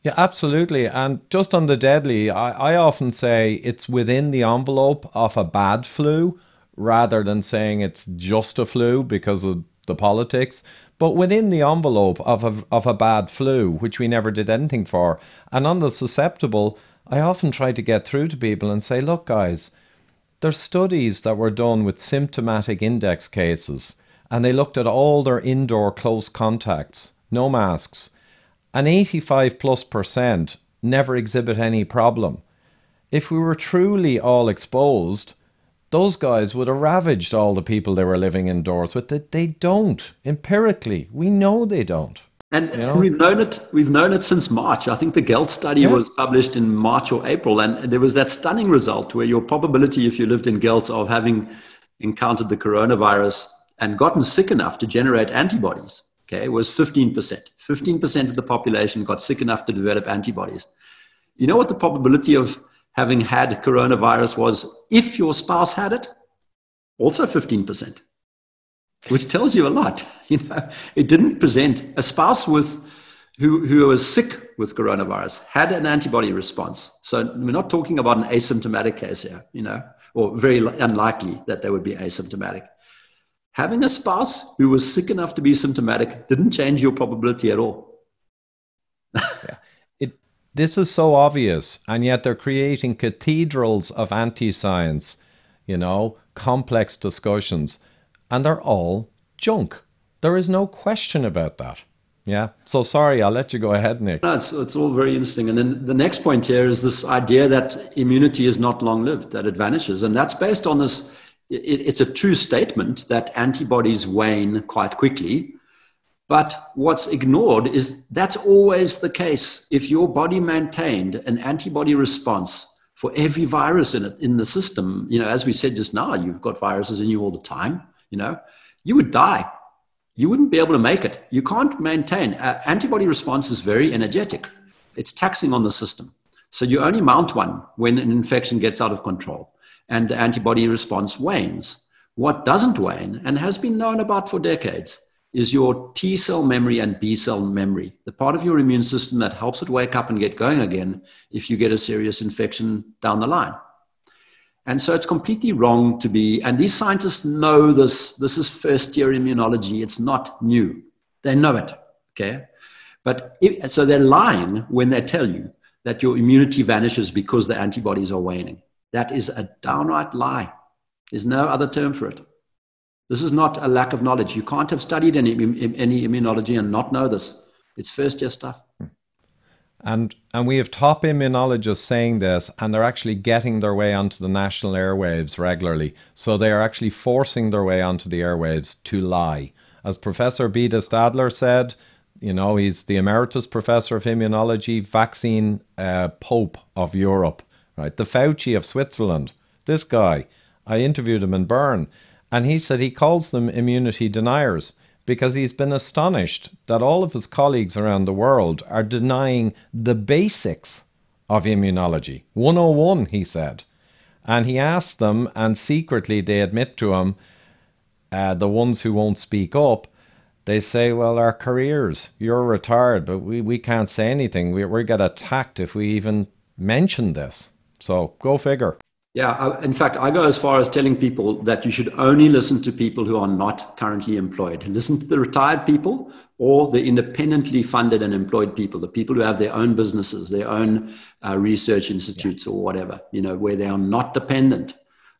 yeah, absolutely. And just on the deadly, I, I often say it's within the envelope of a bad flu rather than saying it's just a flu because of the politics, but within the envelope of a, of a bad flu, which we never did anything for. And on the susceptible, I often try to get through to people and say, look, guys, there's studies that were done with symptomatic index cases, and they looked at all their indoor close contacts no masks, and 85 plus percent never exhibit any problem. If we were truly all exposed, those guys would have ravaged all the people they were living indoors with. That they don't. Empirically, we know they don't. And you know? we've known it. We've known it since March. I think the Gelt study yeah. was published in March or April, and there was that stunning result where your probability, if you lived in Gelt, of having encountered the coronavirus and gotten sick enough to generate antibodies okay, was 15%. 15% of the population got sick enough to develop antibodies. You know what the probability of having had coronavirus was if your spouse had it? Also 15%, which tells you a lot. You know, it didn't present a spouse with who, who was sick with coronavirus had an antibody response. So we're not talking about an asymptomatic case here, you know, or very unlikely that they would be asymptomatic having a spouse who was sick enough to be symptomatic didn't change your probability at all. yeah. it, this is so obvious, and yet they're creating cathedrals of anti science, you know, complex discussions, and they're all junk. There is no question about that. Yeah. So sorry, I'll let you go ahead, Nick. No, it's, it's all very interesting. And then the next point here is this idea that immunity is not long lived, that it vanishes. And that's based on this it's a true statement that antibodies wane quite quickly. But what's ignored is that's always the case. If your body maintained an antibody response for every virus in it in the system, you know, as we said just now, you've got viruses in you all the time, you know, you would die. You wouldn't be able to make it. You can't maintain. Uh, antibody response is very energetic. It's taxing on the system. So you only mount one when an infection gets out of control and the antibody response wanes. What doesn't wane and has been known about for decades is your T cell memory and B cell memory, the part of your immune system that helps it wake up and get going again if you get a serious infection down the line. And so it's completely wrong to be, and these scientists know this. This is first year immunology, it's not new. They know it, okay? But if, so they're lying when they tell you that your immunity vanishes because the antibodies are waning. That is a downright lie. There's no other term for it. This is not a lack of knowledge. You can't have studied any, any immunology and not know this. It's first year stuff. Hmm. And and we have top immunologists saying this, and they're actually getting their way onto the national airwaves regularly. So they are actually forcing their way onto the airwaves to lie. As Professor Beda Stadler said, you know, he's the emeritus professor of immunology, vaccine uh, pope of Europe right? The Fauci of Switzerland, this guy, I interviewed him in Bern, and he said he calls them immunity deniers because he's been astonished that all of his colleagues around the world are denying the basics of immunology. 101, he said. And he asked them, and secretly they admit to him, uh, the ones who won't speak up, they say, well, our careers, you're retired, but we, we can't say anything. We, we get attacked if we even mention this. So go figure. Yeah, I, in fact, I go as far as telling people that you should only listen to people who are not currently employed. Listen to the retired people or the independently funded and employed people, the people who have their own businesses, their own uh, research institutes yeah. or whatever, you know, where they are not dependent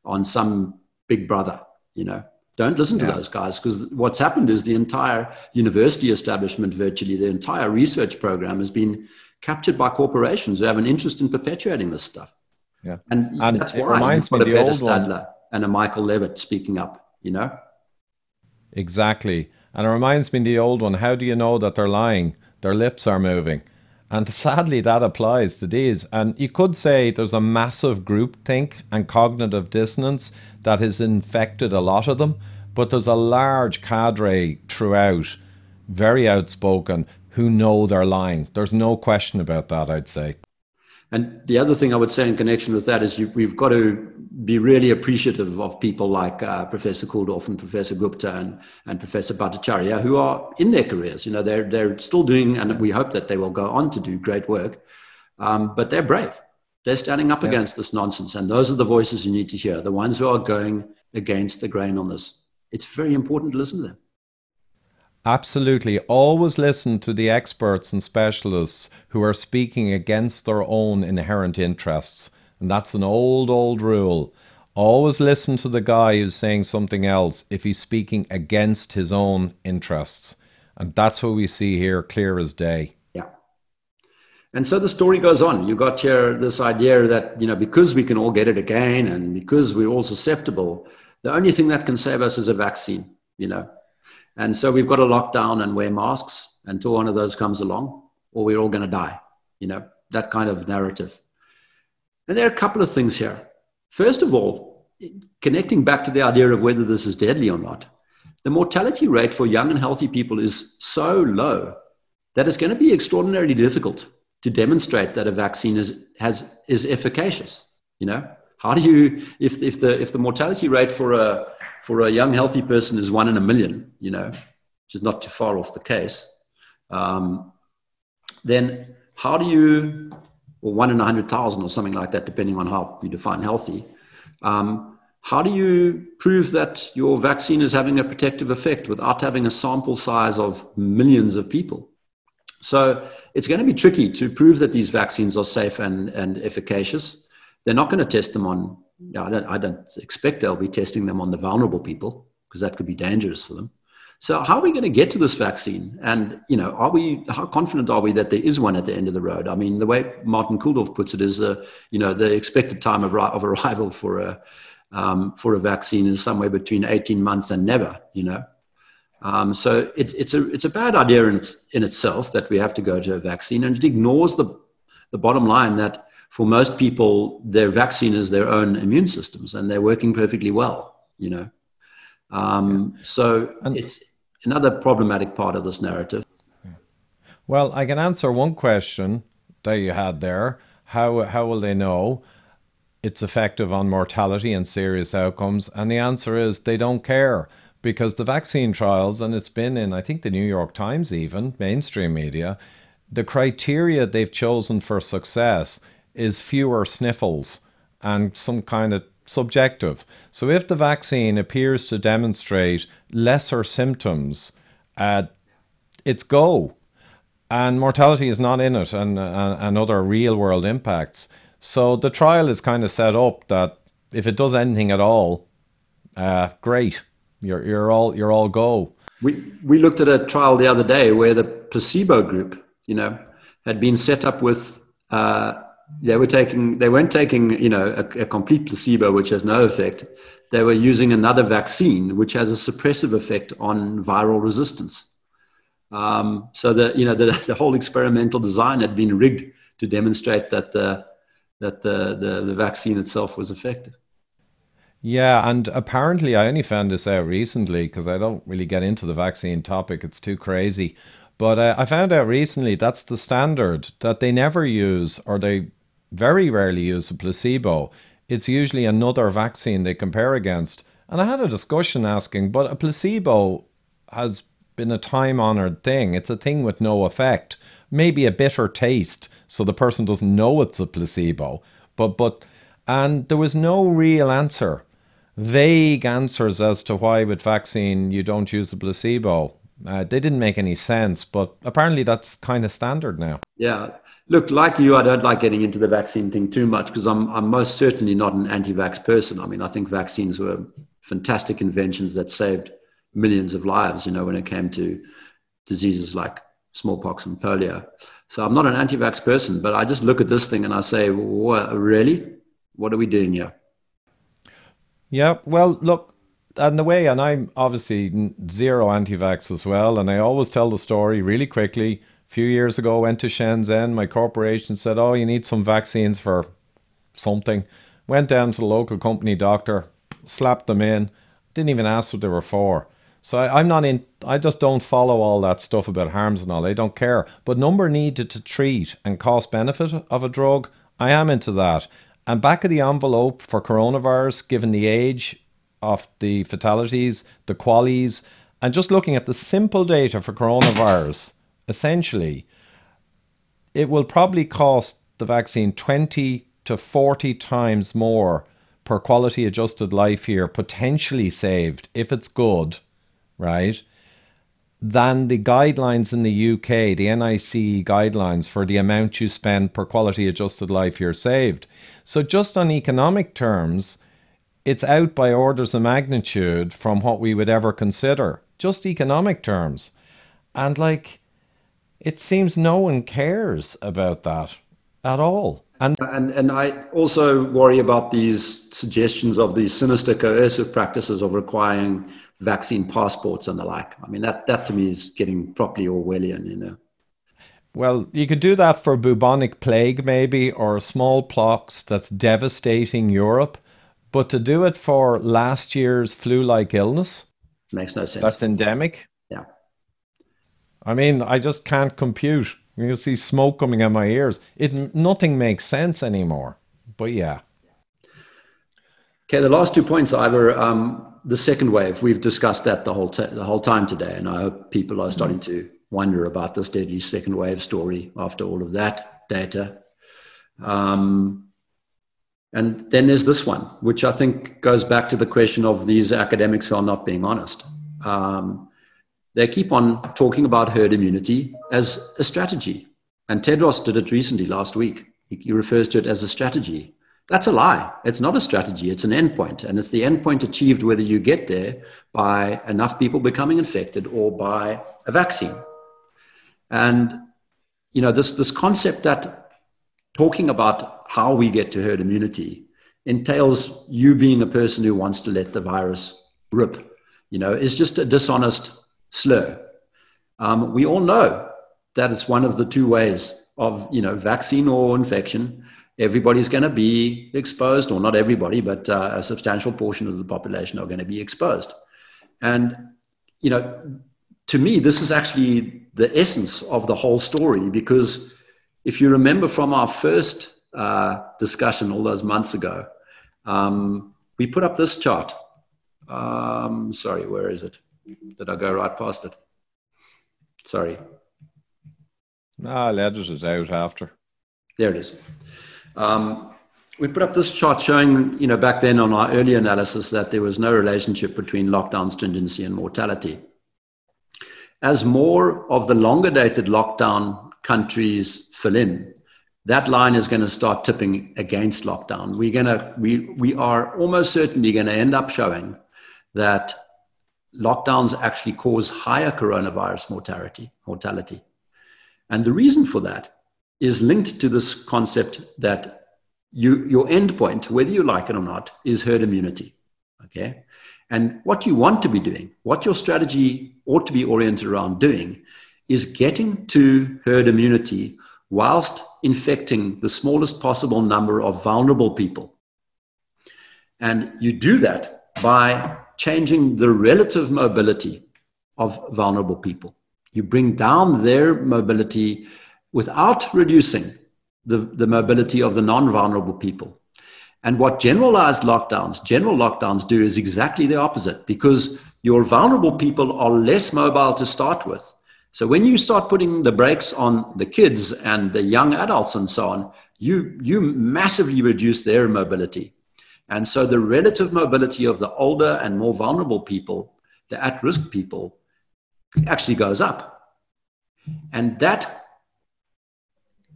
on some big brother, you know. Don't listen to yeah. those guys because what's happened is the entire university establishment, virtually the entire research program, has been captured by corporations who have an interest in perpetuating this stuff. Yeah. And, and that's why reminds me a Peter Stadler and a Michael Levitt speaking up, you know? Exactly. And it reminds me of the old one how do you know that they're lying? Their lips are moving. And sadly, that applies to these. And you could say there's a massive group think and cognitive dissonance that has infected a lot of them, but there's a large cadre throughout, very outspoken, who know they're lying. There's no question about that, I'd say. And the other thing I would say in connection with that is you, we've got to be really appreciative of people like uh, Professor Kulldorff and Professor Gupta and, and Professor Bhattacharya who are in their careers. You know, they're, they're still doing, and we hope that they will go on to do great work, um, but they're brave. They're standing up yeah. against this nonsense. And those are the voices you need to hear, the ones who are going against the grain on this. It's very important to listen to them. Absolutely. Always listen to the experts and specialists who are speaking against their own inherent interests. And that's an old, old rule. Always listen to the guy who's saying something else if he's speaking against his own interests. And that's what we see here, clear as day. Yeah. And so the story goes on. You got here this idea that, you know, because we can all get it again and because we're all susceptible, the only thing that can save us is a vaccine, you know. And so we've got to lock down and wear masks until one of those comes along, or we're all going to die. You know, that kind of narrative. And there are a couple of things here. First of all, connecting back to the idea of whether this is deadly or not, the mortality rate for young and healthy people is so low that it's going to be extraordinarily difficult to demonstrate that a vaccine is, has, is efficacious. You know, how do you, if, if, the, if the mortality rate for a, for a young, healthy person is one in a million, you know, which is not too far off the case, um, then how do you, or one in a hundred thousand or something like that, depending on how you define healthy, um, how do you prove that your vaccine is having a protective effect without having a sample size of millions of people? So it's going to be tricky to prove that these vaccines are safe and, and efficacious. They're not going to test them on, I don't, I don't expect they'll be testing them on the vulnerable people because that could be dangerous for them. So how are we going to get to this vaccine? And, you know, are we, how confident are we that there is one at the end of the road? I mean, the way Martin Kulldorff puts it is, uh, you know, the expected time of, of arrival for a, um, for a vaccine is somewhere between 18 months and never, you know. Um, so it, it's, a, it's a bad idea in, its, in itself that we have to go to a vaccine, and it ignores the, the bottom line that for most people, their vaccine is their own immune systems, and they're working perfectly well. You know, um, yeah. so and it's another problematic part of this narrative. Well, I can answer one question that you had there. How how will they know it's effective on mortality and serious outcomes? And the answer is they don't care because the vaccine trials, and it's been in I think the New York Times, even mainstream media, the criteria they've chosen for success is fewer sniffles and some kind of subjective. So if the vaccine appears to demonstrate lesser symptoms, uh, it's go. And mortality is not in it and, and other real world impacts. So the trial is kind of set up that if it does anything at all, uh, great. You're, you're all you're all go. We we looked at a trial the other day where the placebo group, you know, had been set up with uh, they were taking they weren't taking you know a, a, complete placebo which has no effect they were using another vaccine which has a suppressive effect on viral resistance um, so the you know the, the whole experimental design had been rigged to demonstrate that the that the, the, the vaccine itself was effective yeah, and apparently I only found this out recently because I don't really get into the vaccine topic. It's too crazy. But uh, I found out recently that's the standard that they never use or they very rarely use a placebo. It's usually another vaccine they compare against. And I had a discussion asking, but a placebo has been a time honored thing. It's a thing with no effect. Maybe a bitter taste, so the person doesn't know it's a placebo. But but And there was no real answer, vague answers as to why with vaccine you don't use the placebo. Uh, they didn't make any sense, but apparently that's kind of standard now. Yeah. Look, like you, I don't like getting into the vaccine thing too much because I'm, I'm most certainly not an anti vax person. I mean, I think vaccines were fantastic inventions that saved millions of lives, you know, when it came to diseases like smallpox and polio. So I'm not an anti vax person, but I just look at this thing and I say, well, really? What are we doing here? Yeah, well, look, and the way, and I'm obviously zero anti-vax as well, and I always tell the story really quickly. Few years ago, went to Shenzhen. My corporation said, "Oh, you need some vaccines for something." Went down to the local company doctor, slapped them in. Didn't even ask what they were for. So I, am not in. I just don't follow all that stuff about harms and all. I don't care. But number needed to treat and cost benefit of a drug, I am into that. And back of the envelope for coronavirus, given the age of the fatalities, the QALYs, and just looking at the simple data for coronavirus, essentially, it will probably cost the vaccine 20 to 40 times more per quality adjusted life year potentially saved if it's good, right? Than the guidelines in the UK, the NICE guidelines for the amount you spend per quality adjusted life year saved. So, just on economic terms, it's out by orders of magnitude from what we would ever consider, just economic terms. And like, it seems no one cares about that at all. And, and and I also worry about these suggestions of these sinister coercive practices of requiring vaccine passports and the like. I mean that that to me is getting properly Orwellian, you know. Well, you could do that for bubonic plague maybe or smallpox that's devastating Europe. But to do it for last year's flu like illness makes no sense. That's endemic. I mean, I just can't compute. You see smoke coming out my ears. It nothing makes sense anymore. But yeah. Okay, the last two points, Ivor. Um, the second wave, we've discussed that the whole t- the whole time today, and I hope people are starting to wonder about this deadly second wave story after all of that data. Um, and then there's this one, which I think goes back to the question of these academics who are not being honest. Um, they keep on talking about herd immunity as a strategy. And Tedros did it recently last week. He, refers to it as a strategy. That's a lie. It's not a strategy, it's an endpoint. And it's the endpoint achieved whether you get there by enough people becoming infected or by a vaccine. And you know, this, this concept that talking about how we get to herd immunity entails you being a person who wants to let the virus rip, you know, is just a dishonest slur. Um, we all know that it's one of the two ways of, you know, vaccine or infection. Everybody's going to be exposed, or not everybody, but uh, a substantial portion of the population are going to be exposed. And, you know, to me, this is actually the essence of the whole story because if you remember from our first uh, discussion all those months ago, um, we put up this chart. Um, sorry, where is it? Did I go right past it? Sorry. Ah, letters is out after. There it is. Um, we put up this chart showing, you know, back then on our early analysis that there was no relationship between lockdown stringency and mortality. As more of the longer dated lockdown countries fill in, that line is going to start tipping against lockdown. We're going to, we, we are almost certainly going to end up showing that lockdowns actually cause higher coronavirus mortality, mortality. And the reason for that is linked to this concept that you, your endpoint, whether you like it or not, is herd immunity. Okay. And what you want to be doing, what your strategy ought to be oriented around doing, is getting to herd immunity whilst infecting the smallest possible number of vulnerable people. And you do that by changing the relative mobility of vulnerable people. You bring down their mobility without reducing the, the mobility of the non vulnerable people. And what generalized lockdowns, general lockdowns do is exactly the opposite because your vulnerable people are less mobile to start with. So when you start putting the brakes on the kids and the young adults and so on, you, you massively reduce their mobility. And so the relative mobility of the older and more vulnerable people, the at risk people, actually goes up. And that,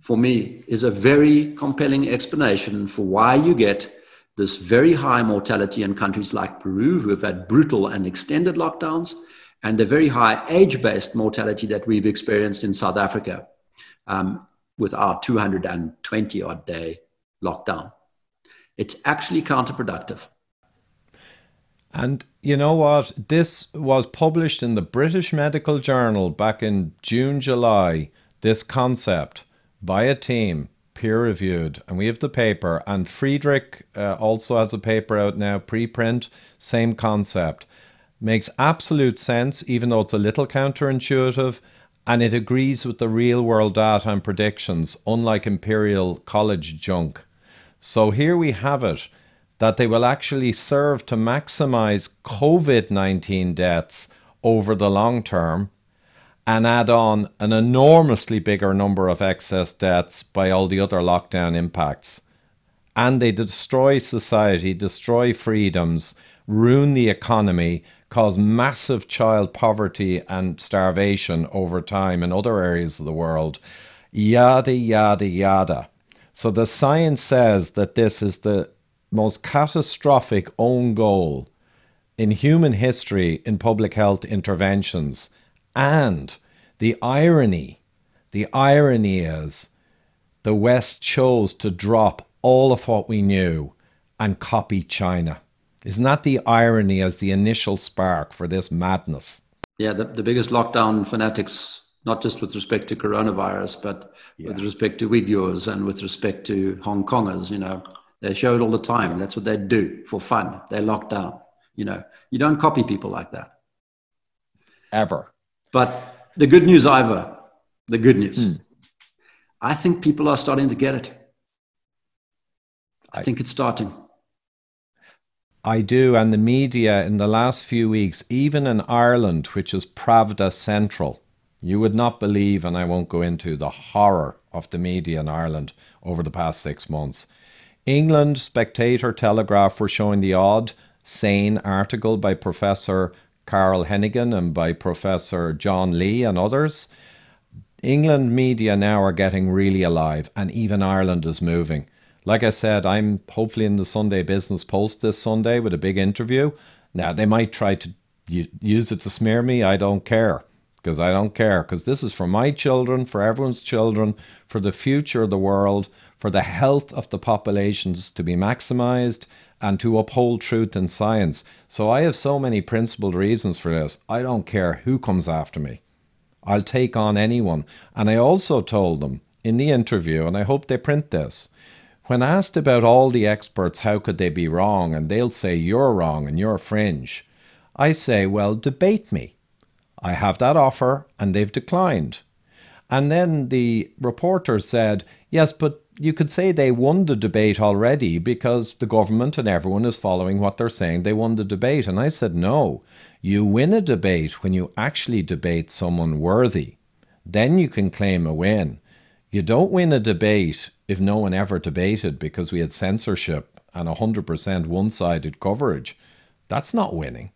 for me, is a very compelling explanation for why you get this very high mortality in countries like Peru, who have had brutal and extended lockdowns, and the very high age based mortality that we've experienced in South Africa um, with our 220 odd day lockdown. It's actually counterproductive. And you know what? This was published in the British Medical Journal back in June, July. This concept by a team, peer reviewed, and we have the paper. And Friedrich uh, also has a paper out now, preprint, same concept. Makes absolute sense, even though it's a little counterintuitive, and it agrees with the real world data and predictions, unlike Imperial College junk. So here we have it that they will actually serve to maximize COVID 19 deaths over the long term and add on an enormously bigger number of excess deaths by all the other lockdown impacts. And they destroy society, destroy freedoms, ruin the economy, cause massive child poverty and starvation over time in other areas of the world. Yada, yada, yada. So the science says that this is the most catastrophic own goal in human history in public health interventions. And the irony, the irony is the West chose to drop all of what we knew and copy China. Isn't that the irony as the initial spark for this madness? Yeah, the, the biggest lockdown fanatics, not just with respect to coronavirus, but yeah. with respect to Uyghurs and with respect to Hong Kongers, you know, they show it all the time. That's what they do for fun. They lock down. You know, you don't copy people like that. Ever. But the good news, Ivor, the good news. Hmm. I think people are starting to get it. I, I think it's starting. I do. And the media in the last few weeks, even in Ireland, which is Pravda Central, you would not believe, and I won't go into the horror of the media in Ireland over the past six months. England, Spectator, Telegraph were showing the odd, sane article by Professor Carl Heneghan and by Professor John Lee and others. England media now are getting really alive, and even Ireland is moving. Like I said, I'm hopefully in the Sunday Business Post this Sunday with a big interview. Now, they might try to use it to smear me. I don't care because I don't care because this is for my children, for everyone's children, for the future of the world, for the health of the populations to be maximized and to uphold truth and science. So I have so many principled reasons for this. I don't care who comes after me. I'll take on anyone. And I also told them in the interview, and I hope they print this, when asked about all the experts, how could they be wrong? And they'll say, you're wrong and you're fringe. I say, well, debate me. I have that offer and they've declined. And then the reporter said, yes, but you could say they won the debate already because the government and everyone is following what they're saying. They won the debate. And I said, no, you win a debate when you actually debate someone worthy. Then you can claim a win. You don't win a debate if no one ever debated because we had censorship and 100% one sided coverage. That's not winning.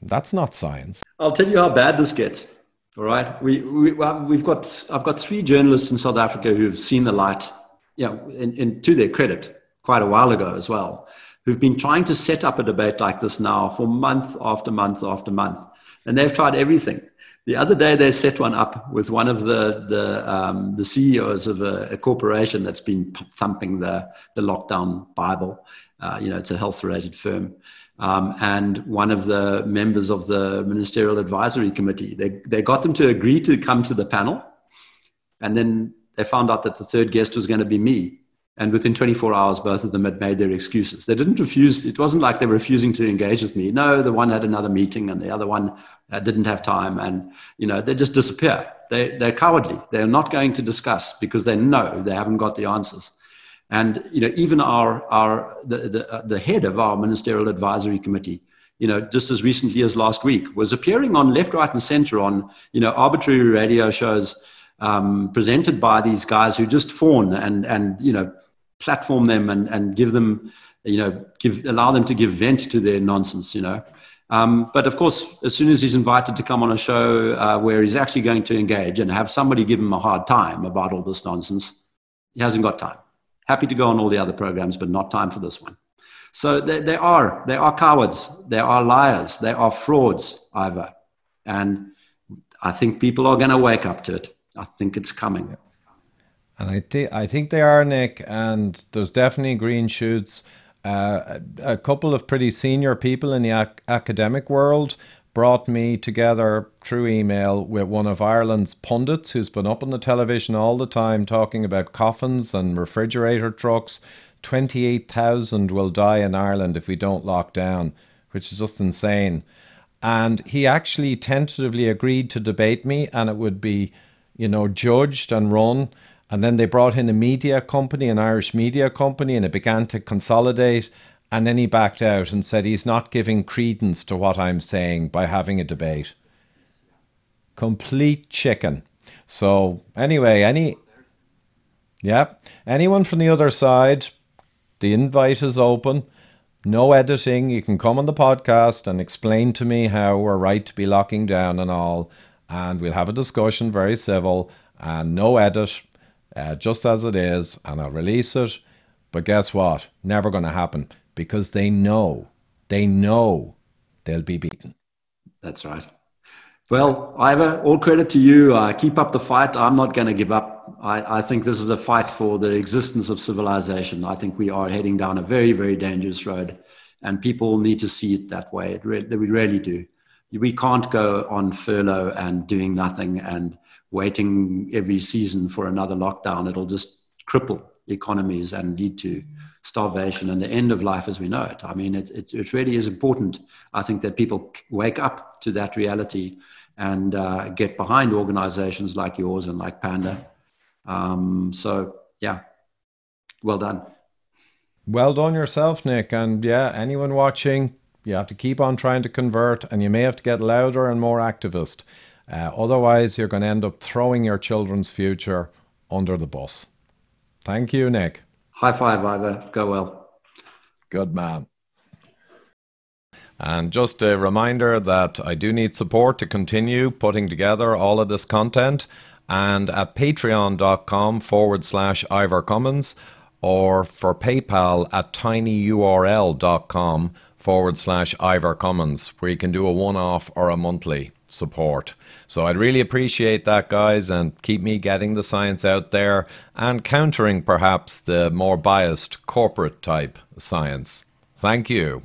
That's not science. I'll tell you how bad this gets. All right. We, we, we've got, I've got three journalists in South Africa who've seen the light know, in, in, to their credit, quite a while ago as well, who've been trying to set up a debate like this now for month after month after month. And they've tried everything. The other day, they set one up with one of the, the, um, the CEOs of a, a, corporation that's been thumping the, the lockdown Bible. Uh, you know, it's a health related firm. Um, and one of the members of the Ministerial Advisory Committee. They, they got them to agree to come to the panel. And then they found out that the third guest was going to be me. And within 24 hours, both of them had made their excuses. They didn't refuse. It wasn't like they were refusing to engage with me. No, the one had another meeting and the other one uh, didn't have time. And, you know, they just disappear. They, they're cowardly. They're not going to discuss because they know they haven't got the answers. And, you know, even our, our, the, the, uh, the head of our ministerial advisory committee, you know, just as recently as last week was appearing on left, right and center on, you know, arbitrary radio shows um, presented by these guys who just fawn and and you know platform them and and give them you know give allow them to give vent to their nonsense you know. Um, but of course as soon as he's invited to come on a show uh, where he's actually going to engage and have somebody give him a hard time about all this nonsense he hasn't got time happy to go on all the other programs but not time for this one so they, they are they are cowards they are liars they are frauds Ivor and i think people are going to wake up to it I think it's coming. And I think I think they are, Nick. And there's definitely green shoots. Uh, a, couple of pretty senior people in the ac- academic world brought me together through email with one of Ireland's pundits who's been up on the television all the time talking about coffins and refrigerator trucks. 28,000 will die in Ireland if we don't lock down, which is just insane. And he actually tentatively agreed to debate me, and it would be you know, judged and run. And then they brought in a media company, an Irish media company, and it began to consolidate. And then he backed out and said he's not giving credence to what I'm saying by having a debate. Complete chicken. So, anyway, any. Yeah, anyone from the other side, the invite is open. No editing. You can come on the podcast and explain to me how we're right to be locking down and all and we'll have a discussion, very civil, and no edit, uh, just as it is, and I'll release it. But guess what? Never going to happen because they know, they know they'll be beaten. That's right. Well, Ivor, all credit to you. Uh, keep up the fight. I'm not going to give up. I, I, think this is a fight for the existence of civilization. I think we are heading down a very, very dangerous road, and people need to see it that way. It re- we really do we can't go on furlough and doing nothing and waiting every season for another lockdown. It'll just cripple economies and lead to starvation and the end of life as we know it. I mean, it, it, it really is important, I think, that people wake up to that reality and uh, get behind organizations like yours and like Panda. Um, so, yeah, well done. Well done yourself, Nick. And yeah, anyone watching, you have to keep on trying to convert, and you may have to get louder and more activist. Uh, otherwise, you're going to end up throwing your children's future under the bus. Thank you, Nick. High five, Ivor. Go well. Good man. And just a reminder that I do need support to continue putting together all of this content. And at patreon.com forward slash Ivor Cummins or for PayPal at tinyurl.com forward slash Ivor Cummins, where you can do a one off or a monthly support. So I'd really appreciate that, guys, and keep me getting the science out there and countering perhaps the more biased corporate type science. Thank you.